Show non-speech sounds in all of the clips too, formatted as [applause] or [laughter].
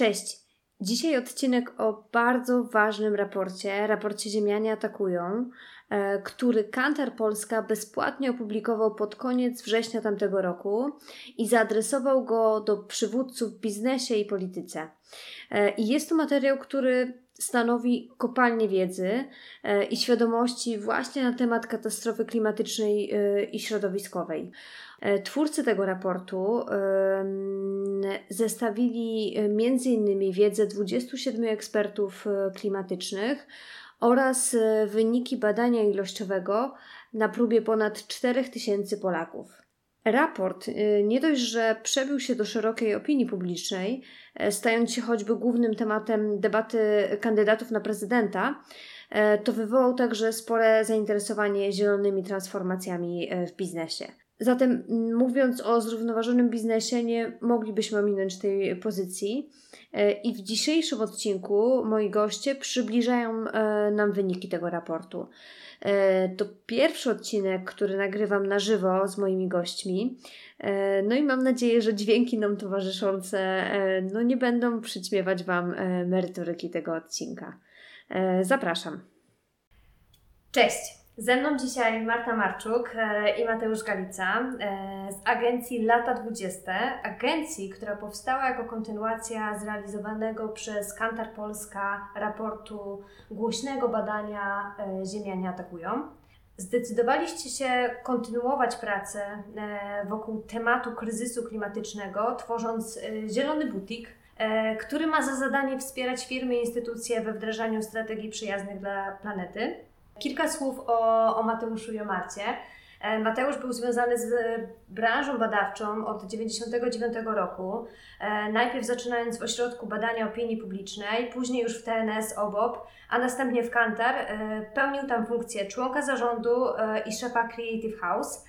Cześć. Dzisiaj odcinek o bardzo ważnym raporcie, raporcie Ziemianie atakują, e, który Kantar Polska bezpłatnie opublikował pod koniec września tamtego roku i zaadresował go do przywódców w biznesie i polityce. E, I jest to materiał, który stanowi kopalnię wiedzy e, i świadomości właśnie na temat katastrofy klimatycznej i środowiskowej. E, twórcy tego raportu zestawili e, m.in. wiedzę 27 ekspertów e, klimatycznych oraz wyniki badania ilościowego na próbie ponad 4000 Polaków. Raport nie dość, że przebił się do szerokiej opinii publicznej, stając się choćby głównym tematem debaty kandydatów na prezydenta, to wywołał także spore zainteresowanie zielonymi transformacjami w biznesie. Zatem mówiąc o zrównoważonym biznesie, nie moglibyśmy ominąć tej pozycji. E, I w dzisiejszym odcinku moi goście przybliżają e, nam wyniki tego raportu. E, to pierwszy odcinek, który nagrywam na żywo z moimi gośćmi. No i mam nadzieję, że dźwięki nam towarzyszące no nie będą przyćmiewać Wam merytoryki tego odcinka. Zapraszam. Cześć! Ze mną dzisiaj Marta Marczuk e, i Mateusz Galica e, z agencji Lata 20, agencji, która powstała jako kontynuacja zrealizowanego przez Kantar Polska raportu głośnego badania e, Ziemianie atakują. Zdecydowaliście się kontynuować pracę wokół tematu kryzysu klimatycznego, tworząc Zielony Butik, który ma za zadanie wspierać firmy i instytucje we wdrażaniu strategii przyjaznych dla planety. Kilka słów o, o Mateuszu i o Marcie. E, Mateusz był związany z branżą badawczą od 1999 roku. E, najpierw zaczynając w Ośrodku Badania Opinii Publicznej, później już w TNS OBOP, a następnie w Kantar. E, pełnił tam funkcję członka zarządu i szefa Creative House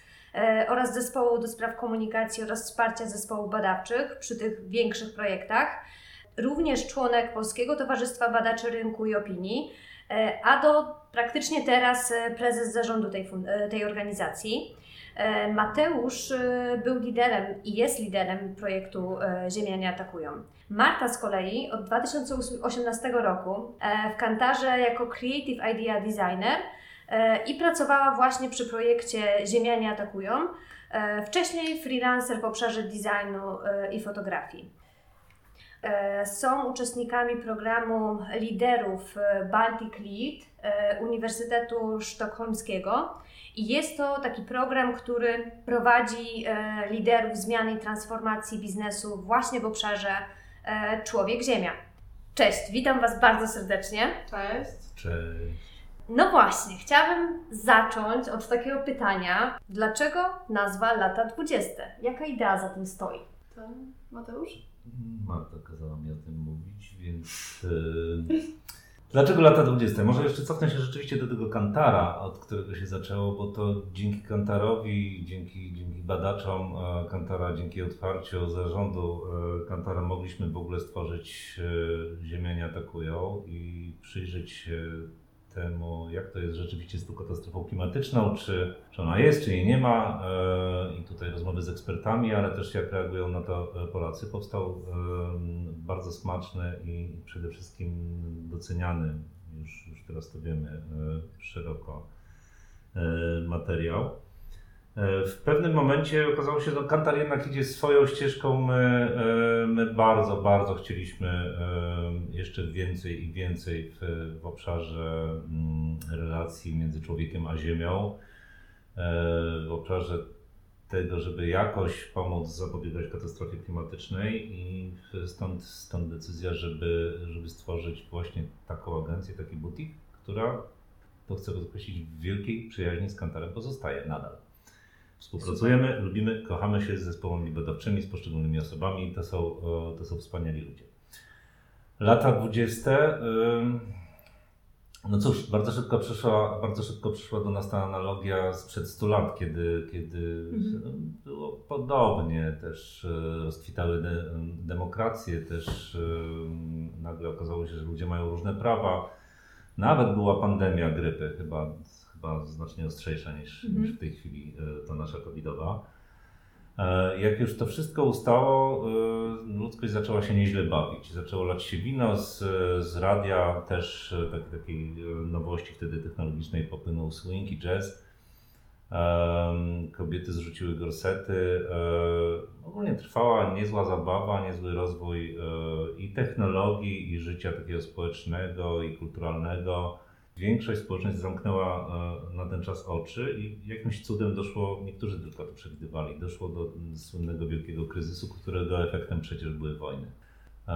oraz zespołu do spraw komunikacji oraz wsparcia zespołów badawczych przy tych większych projektach. Również członek Polskiego Towarzystwa Badaczy Rynku i Opinii E, a do praktycznie teraz e, prezes zarządu tej, e, tej organizacji. Mateusz był liderem i jest liderem projektu Ziemianie Atakują. Marta z kolei od 2018 roku w Kantarze jako Creative Idea Designer i pracowała właśnie przy projekcie Ziemianie Atakują. Wcześniej freelancer w obszarze designu i fotografii. E, są uczestnikami programu liderów e, Baltic Lead e, Uniwersytetu Sztokholmskiego. I jest to taki program, który prowadzi liderów zmiany i transformacji biznesu właśnie w obszarze człowiek-ziemia. Cześć, witam Was bardzo serdecznie. Cześć. Cześć. No właśnie, chciałabym zacząć od takiego pytania. Dlaczego nazwa lata 20? Jaka idea za tym stoi? To Mateusz? Marta kazała mi o tym mówić, więc. Yy, [laughs] dlaczego lata 20? Może jeszcze cofnę się rzeczywiście do tego kantara, od którego się zaczęło, bo to dzięki kantarowi, dzięki, dzięki badaczom e, kantara, dzięki otwarciu zarządu e, kantara mogliśmy w ogóle stworzyć Ziemianie atakują i przyjrzeć się temu, jak to jest rzeczywiście z tą katastrofą klimatyczną, czy, czy ona jest, czy jej nie ma. E, I tutaj rozmowy z ekspertami, ale też jak reagują na to e, Polacy. Powstał e, bardzo smaczny i przede wszystkim doceniany, już, już teraz to wiemy, szeroko materiał. E, w pewnym momencie okazało się, że Kantar jednak idzie swoją ścieżką. My, e, my bardzo, bardzo chcieliśmy e, jeszcze więcej i więcej w, w obszarze mm, relacji między człowiekiem a ziemią, w obszarze tego, żeby jakoś pomóc zapobiegać katastrofie klimatycznej i stąd, stąd decyzja, żeby, żeby stworzyć właśnie taką agencję, taki butik, która, to chcę podkreślić, w wielkiej przyjaźni z Kantarem pozostaje nadal. Współpracujemy, lubimy, kochamy się z zespołami badawczymi, z poszczególnymi osobami. To są, e, to są wspaniali ludzie. Lata 20. No cóż, bardzo szybko przyszła, bardzo szybko przyszła do nas ta analogia sprzed 100 lat, kiedy, kiedy mhm. było podobnie, też e, rozkwitały de, demokracje, też nagle okazało się, że ludzie mają różne prawa. Nawet była pandemia grypy, chyba, chyba znacznie ostrzejsza niż, mhm. niż w tej chwili e, ta nasza covidowa. E, jak już to wszystko ustało, e, ludzkość zaczęła się nieźle bawić. Zaczęło lać się wino z, z radia, też tak, takiej nowości wtedy technologicznej popłynął swing i jazz. Kobiety zrzuciły gorsety. Ogólnie trwała niezła zabawa, niezły rozwój i technologii, i życia takiego społecznego i kulturalnego większość społeczeństw zamknęła e, na ten czas oczy i jakimś cudem doszło, niektórzy tylko to przewidywali, doszło do słynnego wielkiego kryzysu, którego efektem przecież były wojny. E,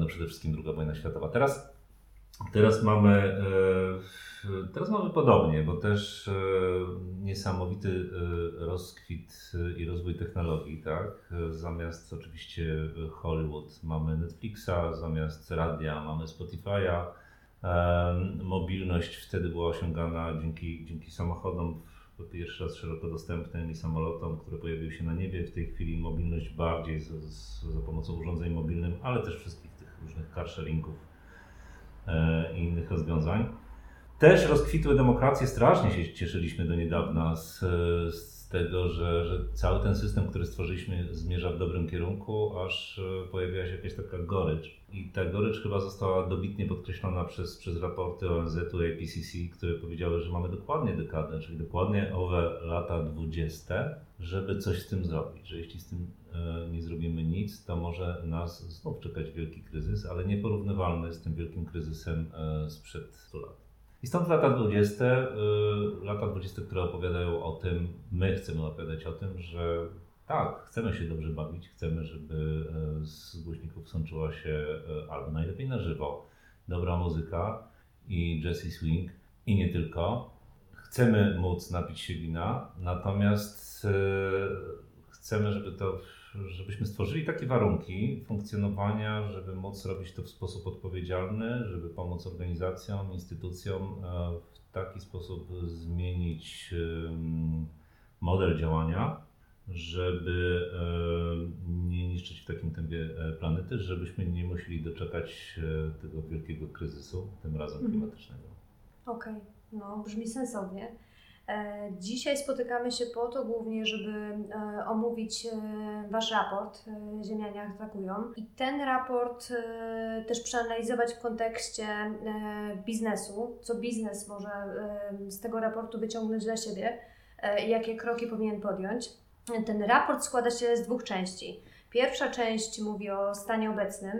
no przede wszystkim druga wojna światowa. Teraz, teraz mamy e, teraz mamy podobnie, bo też niesamowity rozkwit i rozwój technologii, tak? Zamiast oczywiście Hollywood mamy Netflixa, zamiast radia mamy Spotify'a, Mobilność wtedy była osiągana dzięki, dzięki samochodom, pierwszy raz szeroko dostępnym i samolotom, które pojawiły się na niebie. W tej chwili mobilność bardziej z, z, za pomocą urządzeń mobilnych, ale też wszystkich tych różnych carsharingów e, i innych rozwiązań. Też rozkwitły demokracje, strasznie się cieszyliśmy do niedawna z, z tego, że, że cały ten system, który stworzyliśmy, zmierza w dobrym kierunku, aż e, pojawiła się jakaś taka gorycz. I ta gorycz chyba została dobitnie podkreślona przez, przez raporty ONZ-u i IPCC, które powiedziały, że mamy dokładnie dekadę, czyli dokładnie owe lata 20, żeby coś z tym zrobić. Że jeśli z tym e, nie zrobimy nic, to może nas znów czekać wielki kryzys, ale nieporównywalny z tym wielkim kryzysem e, sprzed 100 lat. I stąd lata 20, y, lata 20, które opowiadają o tym, my chcemy opowiadać o tym, że tak, chcemy się dobrze bawić, chcemy, żeby y, z głośników sączyła się y, albo najlepiej na żywo dobra muzyka i i swing i nie tylko. Chcemy móc napić się wina, natomiast chcemy, żeby to żebyśmy stworzyli takie warunki funkcjonowania, żeby móc robić to w sposób odpowiedzialny, żeby pomóc organizacjom, instytucjom e, w taki sposób zmienić model działania, żeby e, nie niszczyć w takim tempie e, planety, żebyśmy nie musieli doczekać tego wielkiego kryzysu, tym razem mhm. klimatycznego. Okej, okay. no brzmi sensownie. E, dzisiaj spotykamy się po to głównie, żeby e, omówić e, Wasz raport Ziemianie atakują i ten raport też przeanalizować w kontekście biznesu, co biznes może z tego raportu wyciągnąć dla siebie, jakie kroki powinien podjąć. Ten raport składa się z dwóch części. Pierwsza część mówi o stanie obecnym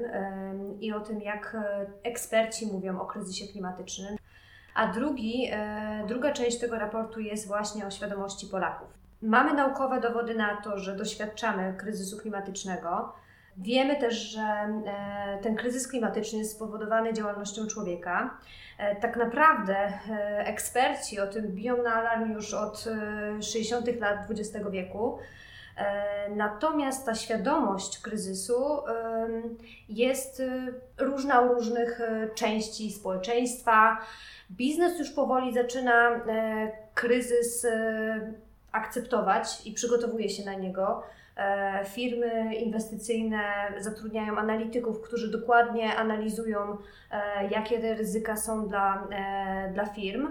i o tym, jak eksperci mówią o kryzysie klimatycznym a drugi, e, druga część tego raportu jest właśnie o świadomości Polaków. Mamy naukowe dowody na to, że doświadczamy kryzysu klimatycznego. Wiemy też, że e, ten kryzys klimatyczny jest spowodowany działalnością człowieka. E, tak naprawdę eksperci o tym biją na alarm już od 60. lat XX wieku. Natomiast ta świadomość kryzysu jest różna u różnych części społeczeństwa. Biznes już powoli zaczyna e, kryzys e, akceptować i przygotowuje się na niego. E, firmy inwestycyjne zatrudniają analityków, którzy dokładnie analizują, jakie ryzyka są dla, dla firm.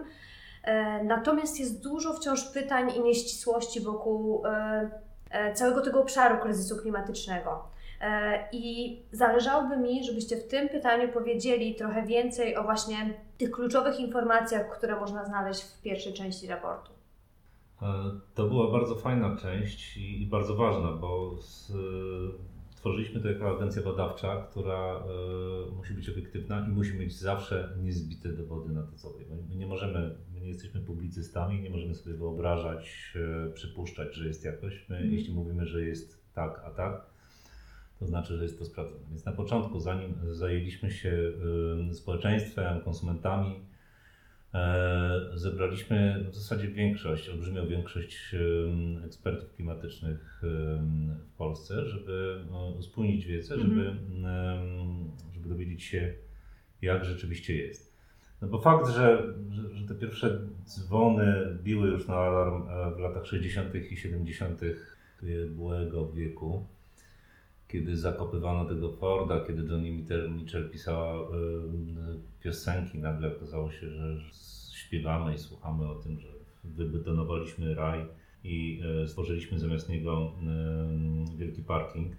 Natomiast jest dużo wciąż pytań i nieścisłości wokół całego tego obszaru kryzysu klimatycznego. E, I zależałoby mi, żebyście w tym pytaniu powiedzieli trochę więcej o właśnie tych kluczowych informacjach, które można znaleźć w pierwszej części raportu. E, to była bardzo fajna część i, bardzo ważna, bo z, tworzyliśmy to jako agencja badawcza, która y, musi być obiektywna i musi mieć zawsze niezbite dowody na to, co robi. My nie możemy, my nie jesteśmy publicystami, nie możemy sobie wyobrażać, y, przypuszczać, że jest jakoś. My, mm. jeśli mówimy, że jest tak, a tak, to znaczy, że jest to sprawdzone. Więc na początku, zanim zajęliśmy się społeczeństwem, konsumentami, E, zebraliśmy w zasadzie większość, olbrzymią większość ekspertów klimatycznych w Polsce, żeby no, uspójnić wiedzę, Mhm. żeby, żeby dowiedzieć się, jak rzeczywiście jest. No bo fakt, że, że, że te pierwsze dzwony biły już na alarm e, w latach 60. i 70. ubiegłego wieku, kiedy zakopywano tego Forda, kiedy Johnny Mitchell pisała y, piosenki, nagle okazało się, że śpiewamy i słuchamy o tym, że wybetonowaliśmy raj i y, stworzyliśmy zamiast niego y, wielki parking.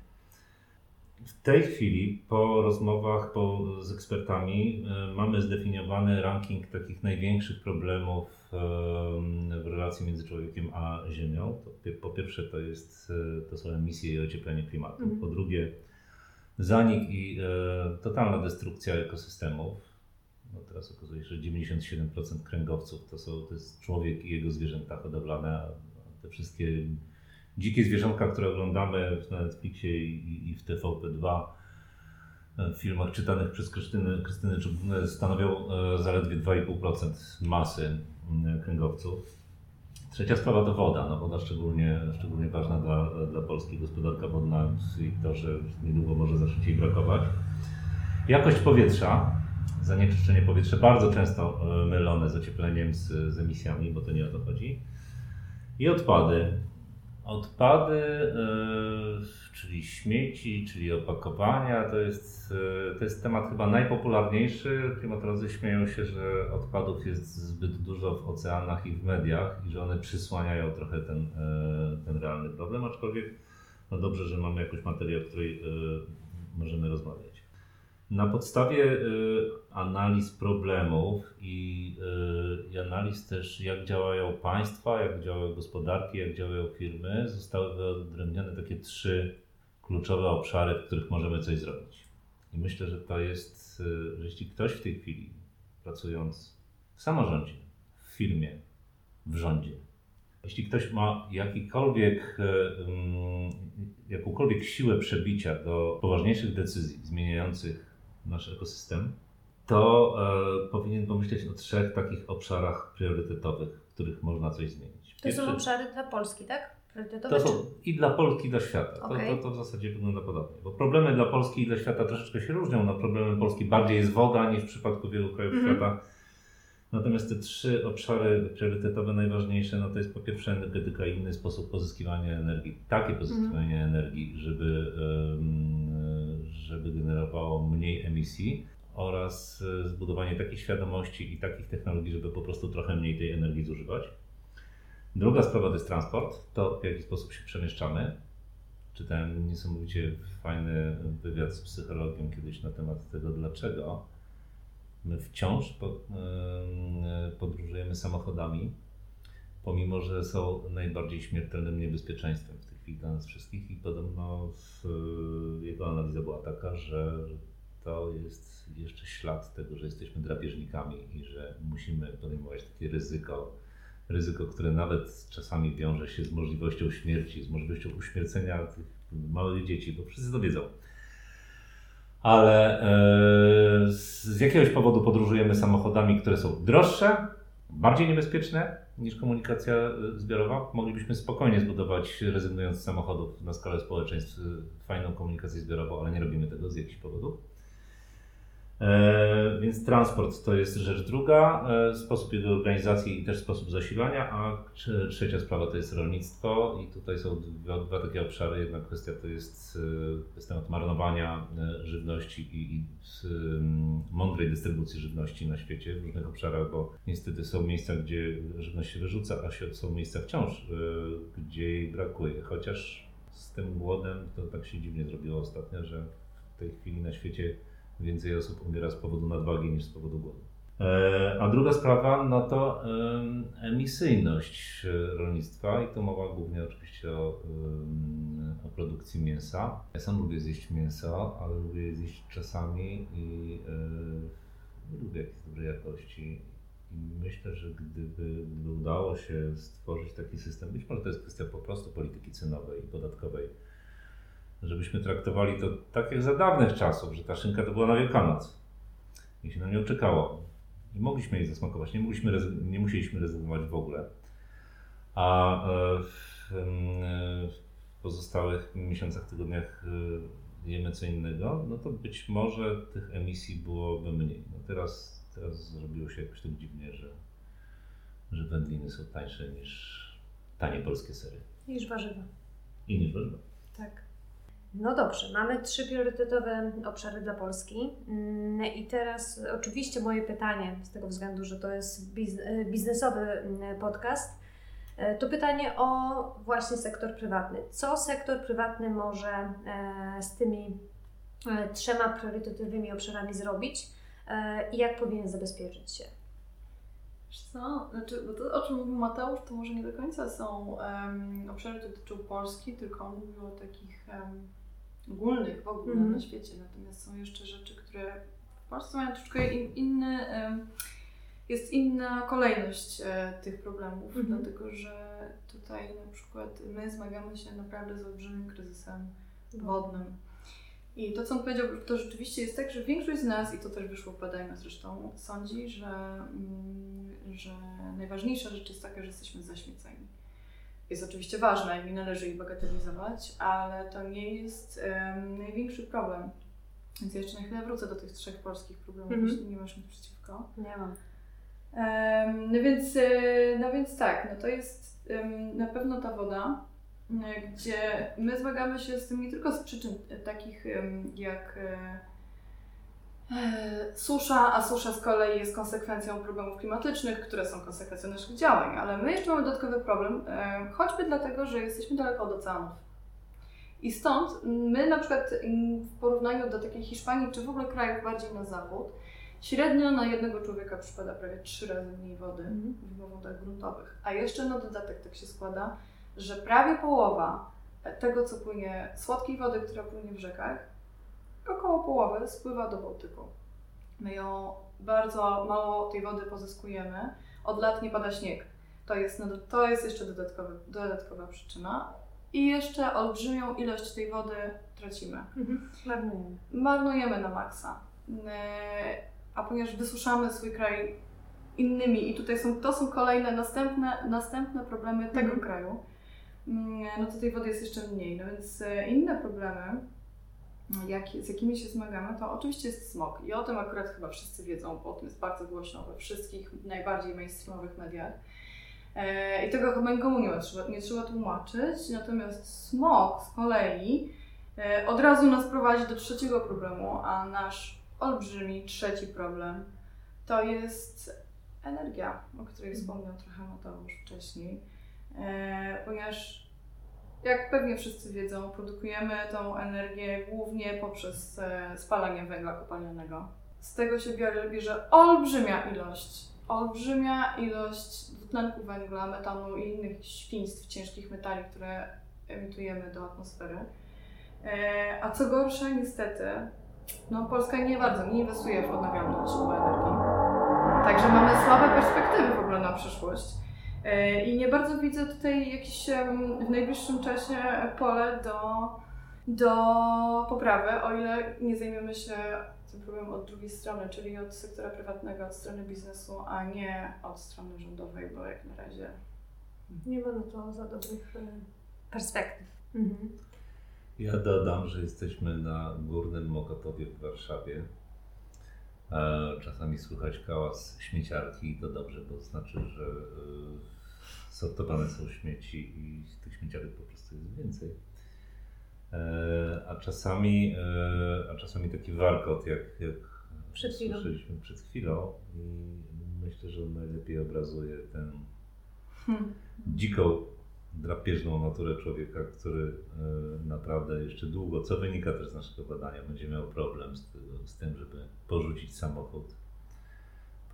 W tej chwili, po rozmowach po, z ekspertami, mamy zdefiniowany ranking takich największych problemów w relacji między człowiekiem a Ziemią. Po pierwsze to, jest, to są emisje i ocieplenie klimatu. Mhm. Po drugie zanik i e, totalna destrukcja ekosystemów. No teraz okazuje się, że 97% kręgowców to, są, to jest człowiek i jego zwierzęta hodowlane, a te wszystkie dzikie zwierzątka, które oglądamy na Netflixie i, i w TVP2 w filmach czytanych przez Krystynę, Krystynę Czubunę stanowią e, zaledwie 2,5% masy kręgowców. Trzecia sprawa to woda. No, woda szczególnie, szczególnie ważna dla, dla Polski, gospodarka wodna i to, że niedługo może zacząć jej brakować. Jakość powietrza, zanieczyszczenie powietrza bardzo często e, mylone z ociepleniem, z, z emisjami, bo to nie o to chodzi. I odpady. Odpady, yy, czyli śmieci, czyli opakowania, to jest, yy, to jest temat chyba najpopularniejszy. Klimatolodzy śmieją się, że odpadów jest zbyt dużo w oceanach i w mediach i że one przysłaniają trochę ten, yy, ten realny problem, aczkolwiek no dobrze, że mamy jakąś materię, o której możemy rozmawiać. Na podstawie y, analiz problemów i, y, i, analiz też, jak działają państwa, jak działają gospodarki, jak działają firmy, zostały wyodrębnione takie trzy kluczowe obszary, w których możemy coś zrobić. I myślę, że to jest, y, że jeśli ktoś w tej chwili, pracując w samorządzie, w firmie, w rządzie, jeśli ktoś ma jakikolwiek, jakąkolwiek siłę przebicia do poważniejszych decyzji zmieniających nasz ekosystem, to e, powinien pomyśleć o trzech takich obszarach priorytetowych, w których można coś zmienić. To Pierwszy, są obszary dla Polski, tak? Priorytetowe? To są i dla Polski, i dla świata. Okay. To, to, to, w zasadzie wygląda podobnie. Bo problemy dla Polski i dla świata troszeczkę się różnią. No, problemem Polski bardziej jest woda niż w przypadku wielu krajów mm -hmm. świata. Natomiast te trzy obszary priorytetowe najważniejsze, no to jest po pierwsze energetyka i inny sposób pozyskiwania energii. Takie pozyskiwanie mm -hmm. energii, żeby żeby generowało mniej emisji oraz e, zbudowanie takiej świadomości i takich technologii, żeby po prostu trochę mniej tej energii zużywać. Druga sprawa to jest transport, to w jaki sposób się przemieszczamy. Czytałem niesamowicie fajny wywiad z psychologiem kiedyś na temat tego, dlaczego my wciąż e, podróżujemy samochodami, pomimo że są najbardziej śmiertelnym niebezpieczeństwem w tej chwili dla nas wszystkich i podobno w, jego analiza była taka, że to jest jeszcze ślad tego, że jesteśmy drapieżnikami i że musimy podejmować takie ryzyko, ryzyko, które nawet czasami wiąże się z możliwością śmierci, z możliwością uśmiercenia tych małych dzieci, bo wszyscy to wiedzą. Ale e, z jakiegoś powodu podróżujemy samochodami, które są droższe, bardziej niebezpieczne niż komunikacja e, zbiorowa. Moglibyśmy spokojnie zbudować, rezygnując z samochodów na skalę społeczeństw, e, fajną komunikację zbiorową, ale nie robimy tego z jakichś powodów. E, więc transport to jest rzecz druga, e, sposób jego organizacji i też sposób zasilania, a trzecia sprawa to jest rolnictwo i tutaj są dwa, dwa takie obszary. Jedna kwestia to jest, e, jest temat marnowania e, żywności i, i mądrej dystrybucji żywności na świecie w różnych obszarach, bo niestety są miejsca, gdzie żywność się wyrzuca, a są miejsca wciąż, e, gdzie jej brakuje. Chociaż z tym głodem to tak się dziwnie zrobiło ostatnio, że w tej chwili na świecie więcej osób umiera z powodu nadwagi niż z powodu głodu. E, a druga sprawa, no to emisyjność rolnictwa i to mowa głównie oczywiście o, o, produkcji mięsa. Ja sam lubię zjeść mięso, ale lubię je zjeść czasami i nie lubię jakiejś dobrej jakości. I myślę, że gdyby, gdyby udało się stworzyć taki system, być może to jest kwestia po prostu polityki cenowej i podatkowej, żebyśmy traktowali to tak jak za dawnych czasów, że ta szynka to była na Wielkanoc i się na nią czekało. i mogliśmy jej zasmakować. Nie, mogliśmy, nie musieliśmy rezygnować w ogóle. A e, w, w pozostałych miesiącach, tygodniach e, jemy co innego, no to być może tych emisji byłoby mniej. No teraz, teraz zrobiło się jakoś tak dziwnie, że, że wędliny są tańsze niż tanie polskie sery. Niż warzywa. I niż warzywa. Tak. No dobrze, mamy trzy priorytetowe obszary dla Polski. Mm, I teraz oczywiście moje pytanie, z tego względu, że to jest e, biznesowy mm, podcast, e, to pytanie o właśnie sektor prywatny. Co sektor prywatny może e, z tymi trzema priorytetowymi obszarami zrobić i jak powinien zabezpieczyć się? Co, znaczy, to, o czym mówił Mateusz, to może nie do końca są um, obszary, które dotyczą Polski, tylko on mówił o takich um, ogólnych w ogóle mm. na świecie. Natomiast są jeszcze rzeczy, które w Polsce mają troszkę in, inny, jest inna kolejność e, tych problemów, mm. dlatego że tutaj na przykład my zmagamy się naprawdę z olbrzymim kryzysem wodnym. I to, co on powiedział, to rzeczywiście jest tak, że większość z nas, i to też wyszło w badaniu zresztą, sądzi, że, mm, że najważniejsza rzecz jest taka, że jesteśmy zaśmieceni jest oczywiście ważna i nie należy jej bagatelizować, ale to nie jest um, największy problem. Więc ja jeszcze na chwilę wrócę do tych trzech polskich problemów, mm -hmm. jeśli nie masz nic przeciwko. Nie mam. Um, no, więc, e, no więc tak, no to jest um, na pewno ta woda, e, gdzie my zmagamy się z tym nie tylko z przyczyn takich jak e, E, susza, a susza z kolei jest konsekwencją problemów klimatycznych, które są konsekwencją naszych działań, ale my jeszcze mamy dodatkowy problem, e, choćby dlatego, że jesteśmy daleko od oceanów. I stąd my na przykład w porównaniu do takiej Hiszpanii, czy w ogóle krajów bardziej na zachód, średnio na jednego człowieka przypada prawie trzy razy mniej wody mm. w wodach gruntowych. A jeszcze na dodatek tak się składa, że prawie połowa tego, co płynie, słodkiej wody, która płynie w rzekach, około połowy spływa do Bałtyku. My ją bardzo mało tej wody pozyskujemy. Od lat nie pada śnieg. To jest, to jest jeszcze dodatkowy, dodatkowa przyczyna. I jeszcze olbrzymią ilość tej wody tracimy. Mhm. Marnujemy. Marnujemy na maksa. A ponieważ wysuszamy swój kraj innymi i tutaj są, to są kolejne następne, następne problemy tego mhm. kraju, mm, no to tej wody jest jeszcze mniej. No więc e, inne problemy jak, z jakimi się zmagamy, to oczywiście jest smog. I o tym akurat chyba wszyscy wiedzą, o tym jest bardzo głośno we wszystkich najbardziej mainstreamowych mediach. E, I tego chyba nikomu nie trzeba, nie trzeba tłumaczyć. Natomiast smog z kolei e, od razu nas prowadzi do trzeciego problemu, a nasz olbrzymi trzeci problem to jest energia, o której wspomniał trochę Mateusz wcześniej. E, ponieważ jak pewnie wszyscy wiedzą, produkujemy tą energię głównie poprzez e, spalanie węgla kopalnianego. Z tego się bierze, olbrzymia ilość, olbrzymia ilość dwutlenku węgla, metanu i innych świństw, ciężkich metali, które emitujemy do atmosfery. E, a co gorsza, niestety, no Polska nie bardzo nie inwestuje w odnawialne źródła energii. Także mamy słabe perspektywy w ogóle na przyszłość. E, I nie bardzo widzę tutaj jakieś w najbliższym czasie pole do, do poprawy, o ile nie zajmiemy się tym problemem od drugiej strony, czyli od sektora prywatnego, od strony biznesu, a nie od strony rządowej, bo jak na razie nie ma na to za dobrych e, perspektyw. Mhm. Ja dodam, że jesteśmy na Górnym Mokotowie w Warszawie. Czasami słychać kałas śmieciarki i to dobrze, bo znaczy, że e, sortowane są śmieci i tych śmieciarek po prostu jest więcej. E, a czasami, e, a czasami taki warkot, jak, jak przed słyszeliśmy przed chwilą i myślę, że on najlepiej obrazuje tę hmm. dziką, drapieżną naturę człowieka, który e, naprawdę jeszcze długo, co wynika też z naszego badania, będzie miał problem z, z tym, żeby porzucić samochód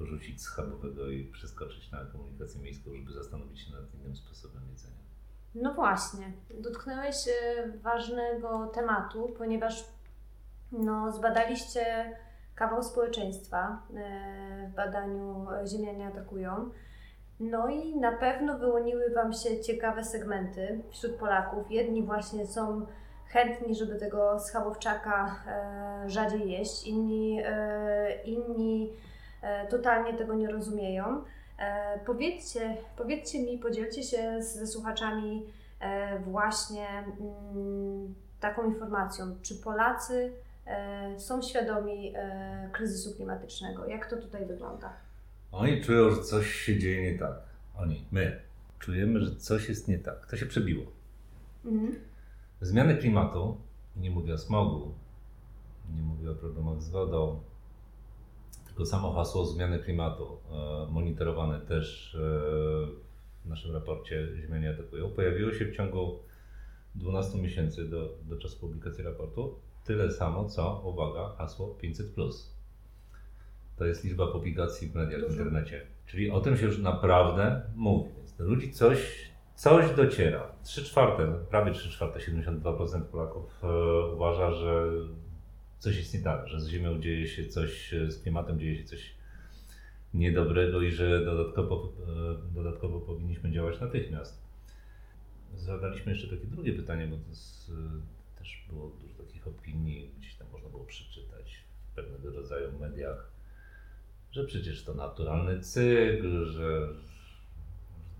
porzucić schabowego i przeskoczyć na komunikację miejską, żeby zastanowić się nad innym sposobem jedzenia. No właśnie, dotknąłeś e, ważnego tematu, ponieważ no, zbadaliście kawał społeczeństwa e, w badaniu Ziemianie atakują. No i na pewno wyłoniły Wam się ciekawe segmenty wśród Polaków. Jedni właśnie są chętni, żeby tego schabowczaka e, rzadziej jeść, inni, inni totalnie tego nie rozumieją. E, powiedzcie, powiedzcie mi, podzielcie się ze słuchaczami e, właśnie mm, taką informacją, czy Polacy są świadomi kryzysu klimatycznego? Jak to tutaj wygląda? Oni czują, że coś się dzieje nie tak. Oni, my. Czujemy, że coś jest nie tak. To się przebiło. Mhm. Zmiany klimatu, nie mówię o smogu, nie mówię o problemach z wodą, tylko samo hasło zmiany klimatu, e, monitorowane też e, w naszym raporcie Ziemianie atakują, pojawiło się w ciągu 12 miesięcy do, do czasu publikacji raportu tyle samo, co, uwaga, hasło 500+. To jest liczba publikacji w mediach, w internecie. Czyli o tym się już naprawdę mówi. Więc do ludzi coś, coś dociera. 3 czwarte, prawie 3 czwarte, 72% Polaków e, uważa, że coś jest nie tak, że z Ziemią dzieje się coś, z klimatem dzieje się coś niedobrego i że dodatkowo, e, dodatkowo powinniśmy działać natychmiast. Zadaliśmy jeszcze takie drugie pytanie, bo to e, też było dużo takich opinii, gdzieś tam można było przeczytać w pewnego rodzaju mediach, że przecież to naturalny cykl, że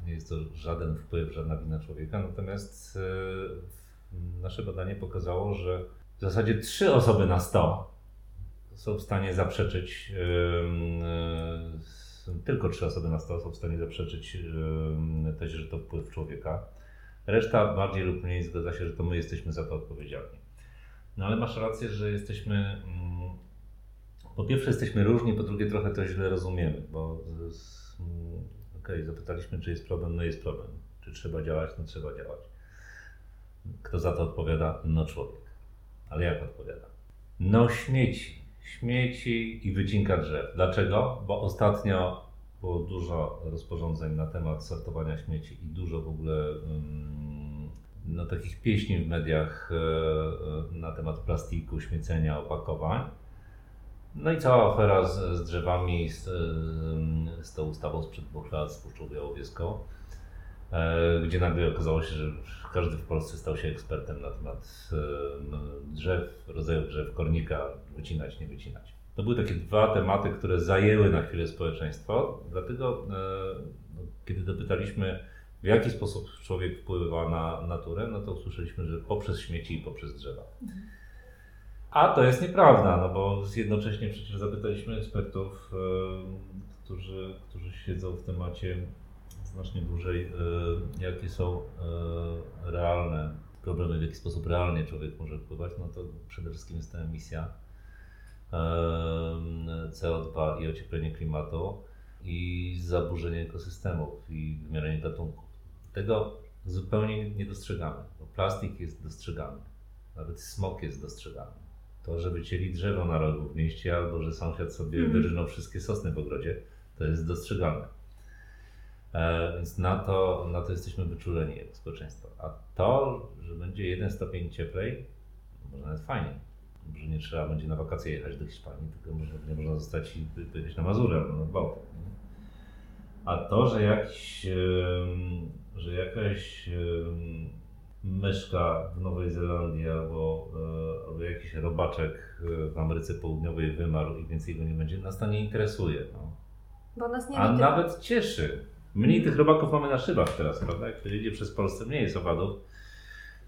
nie jest to żaden wpływ, żadna wina człowieka. Natomiast e, nasze badanie pokazało, że w zasadzie trzy osoby na 100 są w stanie zaprzeczyć, tylko trzy osoby na 100 są w stanie zaprzeczyć też, że to wpływ człowieka. Reszta bardziej lub mniej zgadza się, że to my jesteśmy za to odpowiedzialni. No ale masz rację, że jesteśmy. Mm, po pierwsze, jesteśmy różni, po drugie, trochę to źle rozumiemy, bo mm, okej, okay, zapytaliśmy, czy jest problem, no jest problem. Czy trzeba działać, no trzeba działać. Kto za to odpowiada? No człowiek. Ale jak odpowiada? No śmieci. Śmieci i wycinka drzew. Dlaczego? Bo ostatnio było dużo rozporządzeń na temat sortowania śmieci i dużo w ogóle no, takich pieśni w mediach e, e, na temat plastiku, śmiecenia, opakowań. No i cała afera z, z drzewami, z, z tą ustawą sprzed dwóch lat, z Puszczą Białowieską. E, gdzie nagle okazało się, że każdy w Polsce stał się ekspertem na temat e, drzew, rodzajów drzew, kornika, wycinać, nie wycinać. To były takie dwa tematy, które zajęły na chwilę społeczeństwo, dlatego e, no, kiedy dopytaliśmy, w jaki sposób człowiek wpływa na naturę, no to usłyszeliśmy, że poprzez śmieci i poprzez drzewa. A to jest nieprawda, no bo jednocześnie przecież zapytaliśmy ekspertów, którzy, którzy siedzą w temacie znacznie dłużej, e, jakie są e, realne problemy, w jaki sposób realnie człowiek może wpływać, no to przede wszystkim jest ta emisja e, CO2 i ocieplenie klimatu i zaburzenie ekosystemów i wymieranie gatunków. Tego zupełnie nie dostrzegamy, plastik jest dostrzegany, nawet smog jest dostrzegany. To, że wycięli drzewo na rogu w mieście albo że sąsiad sobie mm. wszystkie sosny w ogrodzie, to jest dostrzegalne. E, więc na to, na to jesteśmy wyczuleni jako społeczeństwo. A to, że będzie jeden stopień cieplej, może nawet fajnie. Może nie trzeba będzie na wakacje jechać do Hiszpanii, tylko może nie można zostać i pojechać na Mazurę albo na Bałtyk. A to, że jakiś, że jakaś myszka w Nowej Zelandii albo, e, albo jakiś robaczek w Ameryce Południowej wymarł i więcej go nie będzie, nas to nie interesuje. No. Bo nas nie A nawet cieszy. Mniej tych robaków mamy na szybach teraz, prawda? Jak się jedzie przez Polskę, mniej jest owadów.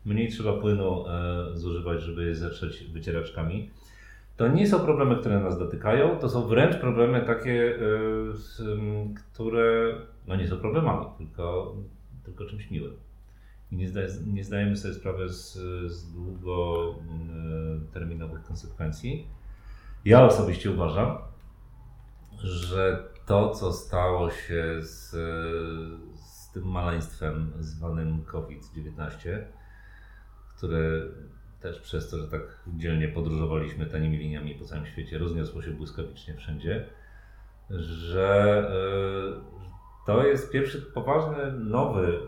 Mniej trzeba płynu e, zużywać, żeby je zetrzeć wycieraczkami. To nie są problemy, które nas dotykają, to są wręcz problemy takie, e, które no nie są problemami, tylko, tylko czymś miłym. I nie, nie zdajemy sobie sprawy z, z długoterminowych konsekwencji. Ja osobiście uważam, że to, co stało się z, z tym maleństwem zwanym COVID-19, które też przez to, że tak dzielnie podróżowaliśmy tanimi liniami po całym świecie, rozniosło się błyskawicznie wszędzie, że e, to jest pierwszy poważny, nowy,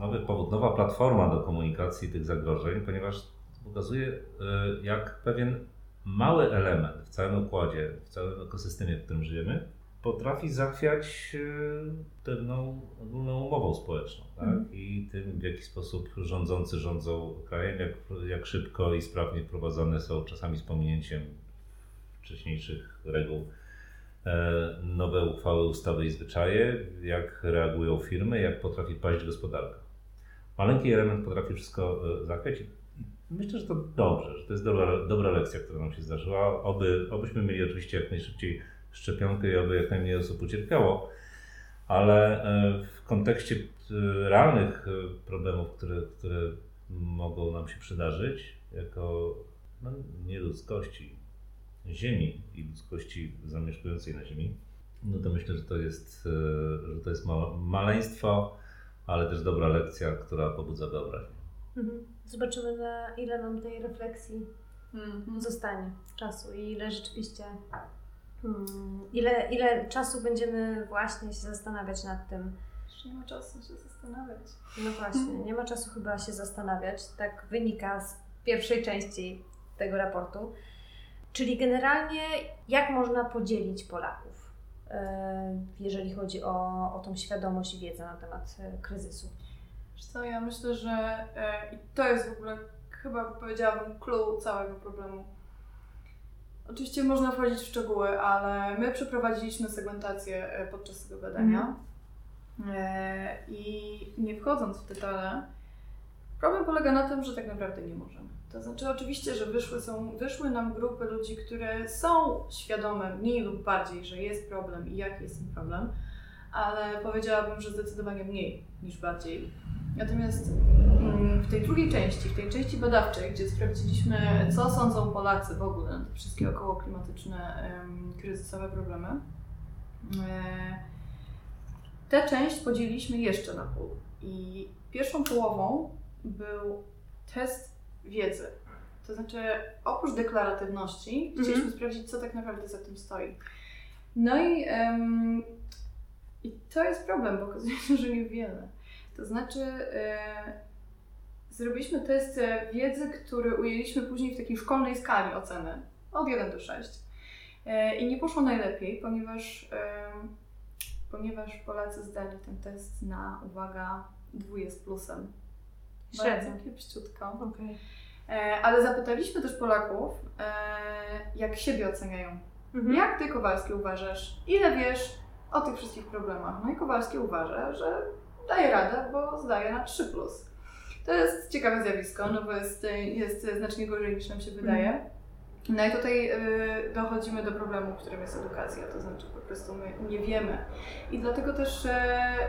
nowy powód, nowa platforma do komunikacji tych zagrożeń, ponieważ pokazuje, e, jak pewien mały element w całym układzie, w całym ekosystemie, w którym żyjemy, potrafi zachwiać e, pewną ogólną umową społeczną. Tak? Mm. I tym, w jaki sposób rządzący rządzą krajem, jak, jak szybko i sprawnie wprowadzane są, czasami z pominięciem wcześniejszych reguł, e, nowe uchwały, ustawy i zwyczaje, jak reagują firmy, jak potrafi paść gospodarka. Maleńki element potrafi wszystko e, zakręcić. Myślę, że to dobrze, że to jest dobra, dobra lekcja, która nam się zdarzyła. Oby, obyśmy mieli oczywiście jak najszybciej szczepionkę i aby jak najmniej osób ucierpiało, ale e, w kontekście e, realnych problemów, które, które mogą nam się przydarzyć, jako no, nieludzkości Ziemi i ludzkości zamieszkującej na Ziemi, no to myślę, że to jest, że to jest maleństwo, ale też dobra lekcja, która pobudza wyobraźnię. Mhm. Zobaczymy, na ile nam tej refleksji mhm. zostanie czasu i ile rzeczywiście, hmm, ile, ile czasu będziemy właśnie się zastanawiać nad tym. Już nie ma czasu się zastanawiać. No właśnie, [laughs] nie ma czasu chyba się zastanawiać. Tak wynika z pierwszej części tego raportu. Czyli generalnie, jak można podzielić Polaków, e, jeżeli chodzi o, o tą świadomość i wiedzę na temat e, kryzysu? co, ja myślę, że e, i to jest w ogóle chyba powiedziałabym clue całego problemu. Oczywiście można wchodzić w szczegóły, ale my przeprowadziliśmy segmentację e, podczas tego badania mm. e, i nie wchodząc w detale, problem polega na tym, że tak naprawdę nie możemy. To znaczy oczywiście, że wyszły, są, wyszły nam grupy ludzi, które są świadome mniej lub bardziej, że jest problem i jaki jest ten problem, ale powiedziałabym, że zdecydowanie mniej niż bardziej Natomiast mm, w tej drugiej części, w tej części badawczej, gdzie sprawdziliśmy, co sądzą Polacy w ogóle na te wszystkie okołoklimatyczne, kryzysowe problemy, e, tę część podzieliliśmy jeszcze na pół. I pierwszą połową był test wiedzy. To znaczy, oprócz deklaratywności, mhm. chcieliśmy sprawdzić, co tak naprawdę za tym stoi. No i, um, i to jest problem, bo okazuje się, że niewiele. To znaczy, e, zrobiliśmy test wiedzy, który ujęliśmy później w takiej szkolnej skali oceny od 1 do 6. E, I nie poszło najlepiej, ponieważ, e, ponieważ Polacy zdali ten test na, uwaga, dwóje z plusem. Średnio. Kiepściutko. Okay. Ale zapytaliśmy też Polaków, jak siebie oceniają. Mhm. Jak Ty, Kowalski, uważasz, ile wiesz o tych wszystkich problemach? No i Kowalski uważa, że daje radę, bo zdaje na 3. To jest ciekawe zjawisko, no bo jest, jest znacznie gorzej niż nam się wydaje. No i tutaj y, dochodzimy do problemu, którym jest edukacja, to znaczy po prostu my nie wiemy. I dlatego też y,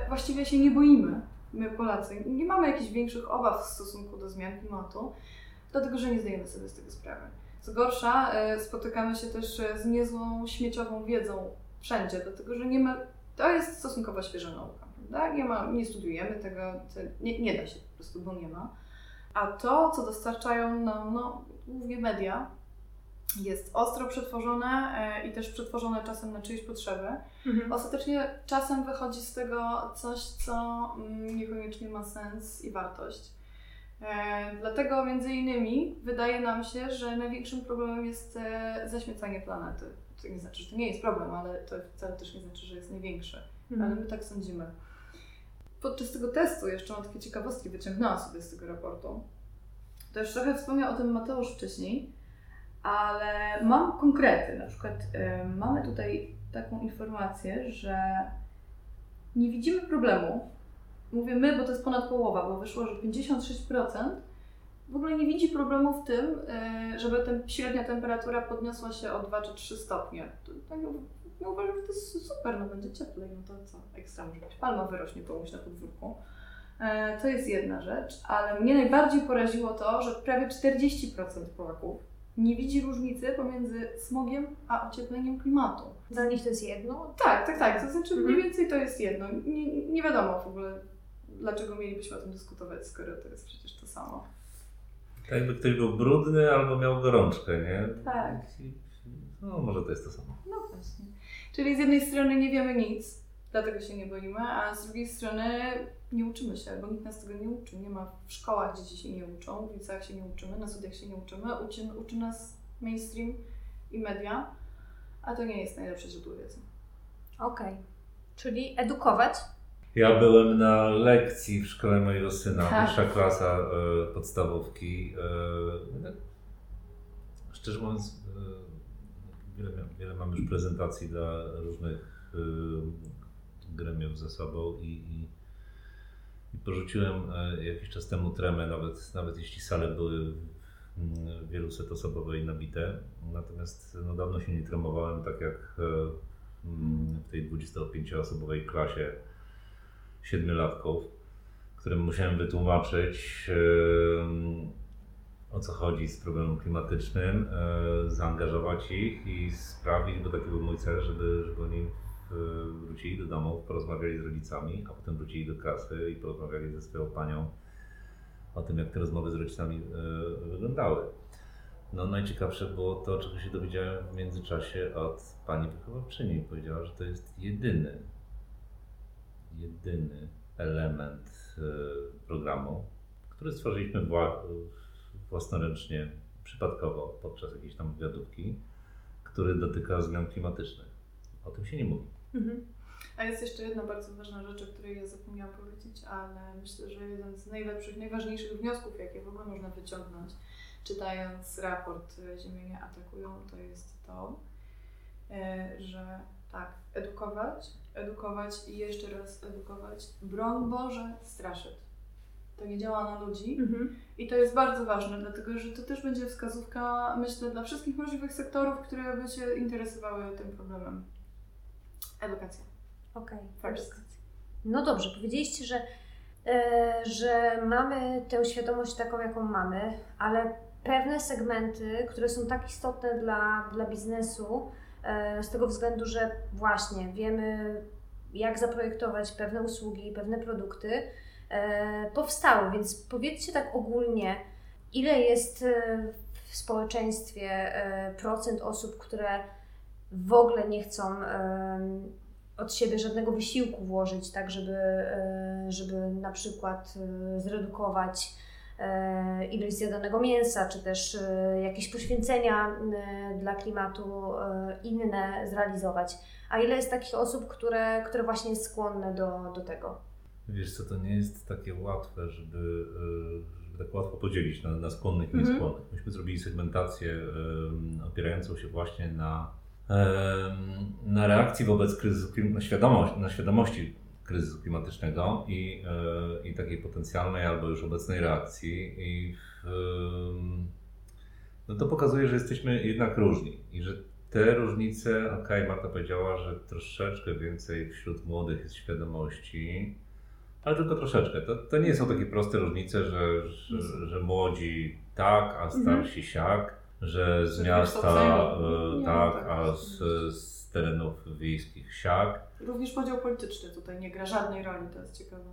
właściwie się nie boimy, my Polacy. Nie mamy jakichś większych obaw w stosunku do zmian klimatu, dlatego że nie zdajemy sobie z tego sprawy. Co gorsza, y, spotykamy się też z niezłą śmieciową wiedzą wszędzie, dlatego że nie ma, to jest stosunkowo świeża nauka prawda? Nie, ma, nie studiujemy tego, nie, nie da się po prostu, bo nie ma. A to, co dostarczają nam, no, głównie media, jest ostro przetworzone e, i też przetworzone czasem na czyjeś potrzeby. Mhm. Ostatecznie czasem wychodzi z tego coś, co mm, niekoniecznie ma sens i wartość. E, dlatego między innymi wydaje nam się, że największym problemem jest e, zaśmiecanie planety. To nie znaczy, że to nie jest problem, ale to wcale też nie znaczy, że jest największy. Mhm. Ale my tak sądzimy podczas tego testu jeszcze mam takie ciekawostki, wyciągnęłam sobie z tego raportu. To już trochę wspomniał o tym Mateusz wcześniej, ale mam konkrety. Na przykład y, mamy tutaj taką informację, że nie widzimy problemu. Mówię my, bo to jest ponad połowa, bo wyszło, że 56% w ogóle nie widzi problemu w tym, y, żeby ten, średnia temperatura podniosła się o 2 czy 3 stopnie. To, no uważam, że to jest super, no będzie cieplej, no to co, ekstra może być. Palma wyrośnie komuś na podwórku. E, to jest jedna rzecz, ale mnie najbardziej poraziło to, że prawie 40% Polaków nie widzi różnicy pomiędzy smogiem a ociepleniem klimatu. Dla nich to jest jedno? Tak, tak, tak. To znaczy mhm. mniej więcej to jest jedno. Nie, nie wiadomo w ogóle, dlaczego mielibyśmy o tym dyskutować, skoro to jest przecież to samo. Tak jakby ktoś był brudny albo miał gorączkę, nie? Tak. No może to jest to samo. No właśnie. Czyli z jednej strony nie wiemy nic, dlatego się nie boimy, a z drugiej strony nie uczymy się, bo nikt nas tego nie uczy. Nie ma w szkołach dzieci się nie uczą, w liceach się nie uczymy, na studiach się nie uczymy, uczy, uczy nas mainstream i media, a to nie jest najlepsze źródło wiedzy. Okej, okay. czyli edukować? Ja byłem na lekcji w szkole mojego syna, tak. pierwsza klasa e, podstawówki. E, szczerze mówiąc, e, wiele, wiele mam już prezentacji dla różnych y, gremiów ze sobą i, i, i porzuciłem e, jakiś czas temu tremę, nawet, nawet jeśli sale były wielosetosobowe i nabite. Natomiast no, dawno się nie tremowałem tak jak e, mm, w tej 25-osobowej klasie siedmiolatków, którym musiałem wytłumaczyć o co chodzi z problemem klimatycznym, e, zaangażować ich i sprawić, bo taki był mój cel, żeby, żeby oni wrócili do domu, porozmawiali z rodzicami, a potem wrócili do klasy i porozmawiali ze swoją panią o tym, jak te rozmowy z rodzicami e, wyglądały. No najciekawsze było to, czego się dowiedziałem w międzyczasie od pani wychowawczyni. Powiedziała, że to jest jedyny, jedyny element e, programu, który stworzyliśmy własnoręcznie, przypadkowo podczas jakiejś tam wywiadówki, który dotyka zmian klimatycznych. O tym się nie mówi. Mhm. A jest jeszcze jedna bardzo ważna rzecz, o której ja zapomniałam powiedzieć, ale myślę, że jeden z najlepszych, najważniejszych wniosków, jakie w ogóle można wyciągnąć, czytając raport Ziemianie atakują, to jest to, e, że tak, edukować, edukować i jeszcze raz edukować, broń Boże, straszyć to nie działa na ludzi. Mhm. I to jest bardzo ważne, dlatego że to też będzie wskazówka, myślę, dla wszystkich możliwych sektorów, które by się interesowały tym problemem. Edukacja. Okej, okay. No dobrze, powiedzieliście, że, e, że mamy tę świadomość taką, jaką mamy, ale pewne segmenty, które są tak istotne dla, dla biznesu, e, z tego względu, że właśnie wiemy, jak zaprojektować pewne usługi, pewne produkty, E, powstały. Więc powiedzcie tak ogólnie, ile jest e, w społeczeństwie e, procent osób, które w ogóle nie chcą od siebie żadnego wysiłku włożyć, tak, żeby, żeby na przykład zredukować ilość zjadanego mięsa, czy też jakieś poświęcenia dla klimatu inne zrealizować. A ile jest takich osób, które, które właśnie jest skłonne do, do tego? Wiesz co, to nie jest takie łatwe, żeby, e, żeby tak łatwo podzielić na, na skłonnych i mhm. nieskłonnych. Myśmy zrobili segmentację opierającą się właśnie na, na reakcji wobec kryzysu, na, świadomość, na świadomości kryzysu klimatycznego i, e, i takiej potencjalnej albo już obecnej reakcji. I no to pokazuje, że jesteśmy jednak różni i że te różnice, okej, okay, Marta powiedziała, że troszeczkę więcej wśród młodych jest świadomości, ale tylko troszeczkę. To, to nie są takie proste różnice, że, że, że młodzi tak, a starsi mhm. siak, że z miasta e, tak, tak, a z, z terenów wiejskich siak. Również podział polityczny tutaj nie gra żadnej roli, to jest ciekawe.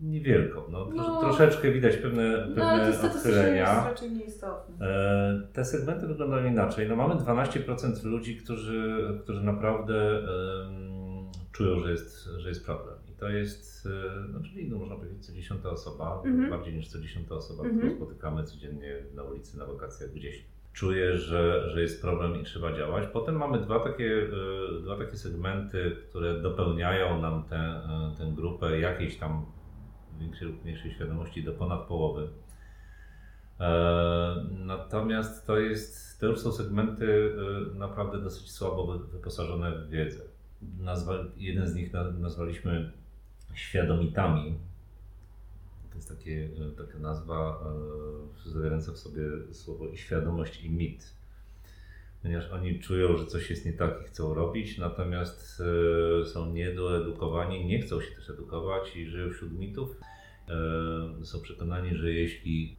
Niewielką. No, no, troszeczkę widać pewne, pewne no, ale to odchylenia. Jest raczej nieistotne. E, te segmenty wyglądają inaczej. No, mamy 12% ludzi, którzy, którzy naprawdę czują, że jest, że jest problem to jest, e, no czyli no, można powiedzieć co dziesiąta osoba, mhm. bardziej niż co dziesiąta osoba, którą mhm. spotykamy codziennie na ulicy, na wakacjach gdzieś. Czuje, że, że jest problem i trzeba działać. Potem mamy dwa takie, e, dwa takie segmenty, które dopełniają nam tę, e, tę grupę jakiejś tam większej lub mniejszej świadomości do ponad połowy. Natomiast to jest, to już są segmenty naprawdę dosyć słabo wyposażone w wiedzę. Nazwa, jeden z nich nazwaliśmy świadomitami. To jest takie, e, taka nazwa e, zawierająca w sobie słowo świadomość i mit. Ponieważ oni czują, że coś jest nie tak i chcą robić, natomiast e, są niedoedukowani, nie chcą się też edukować i żyją wśród mitów. Są przekonani, że jeśli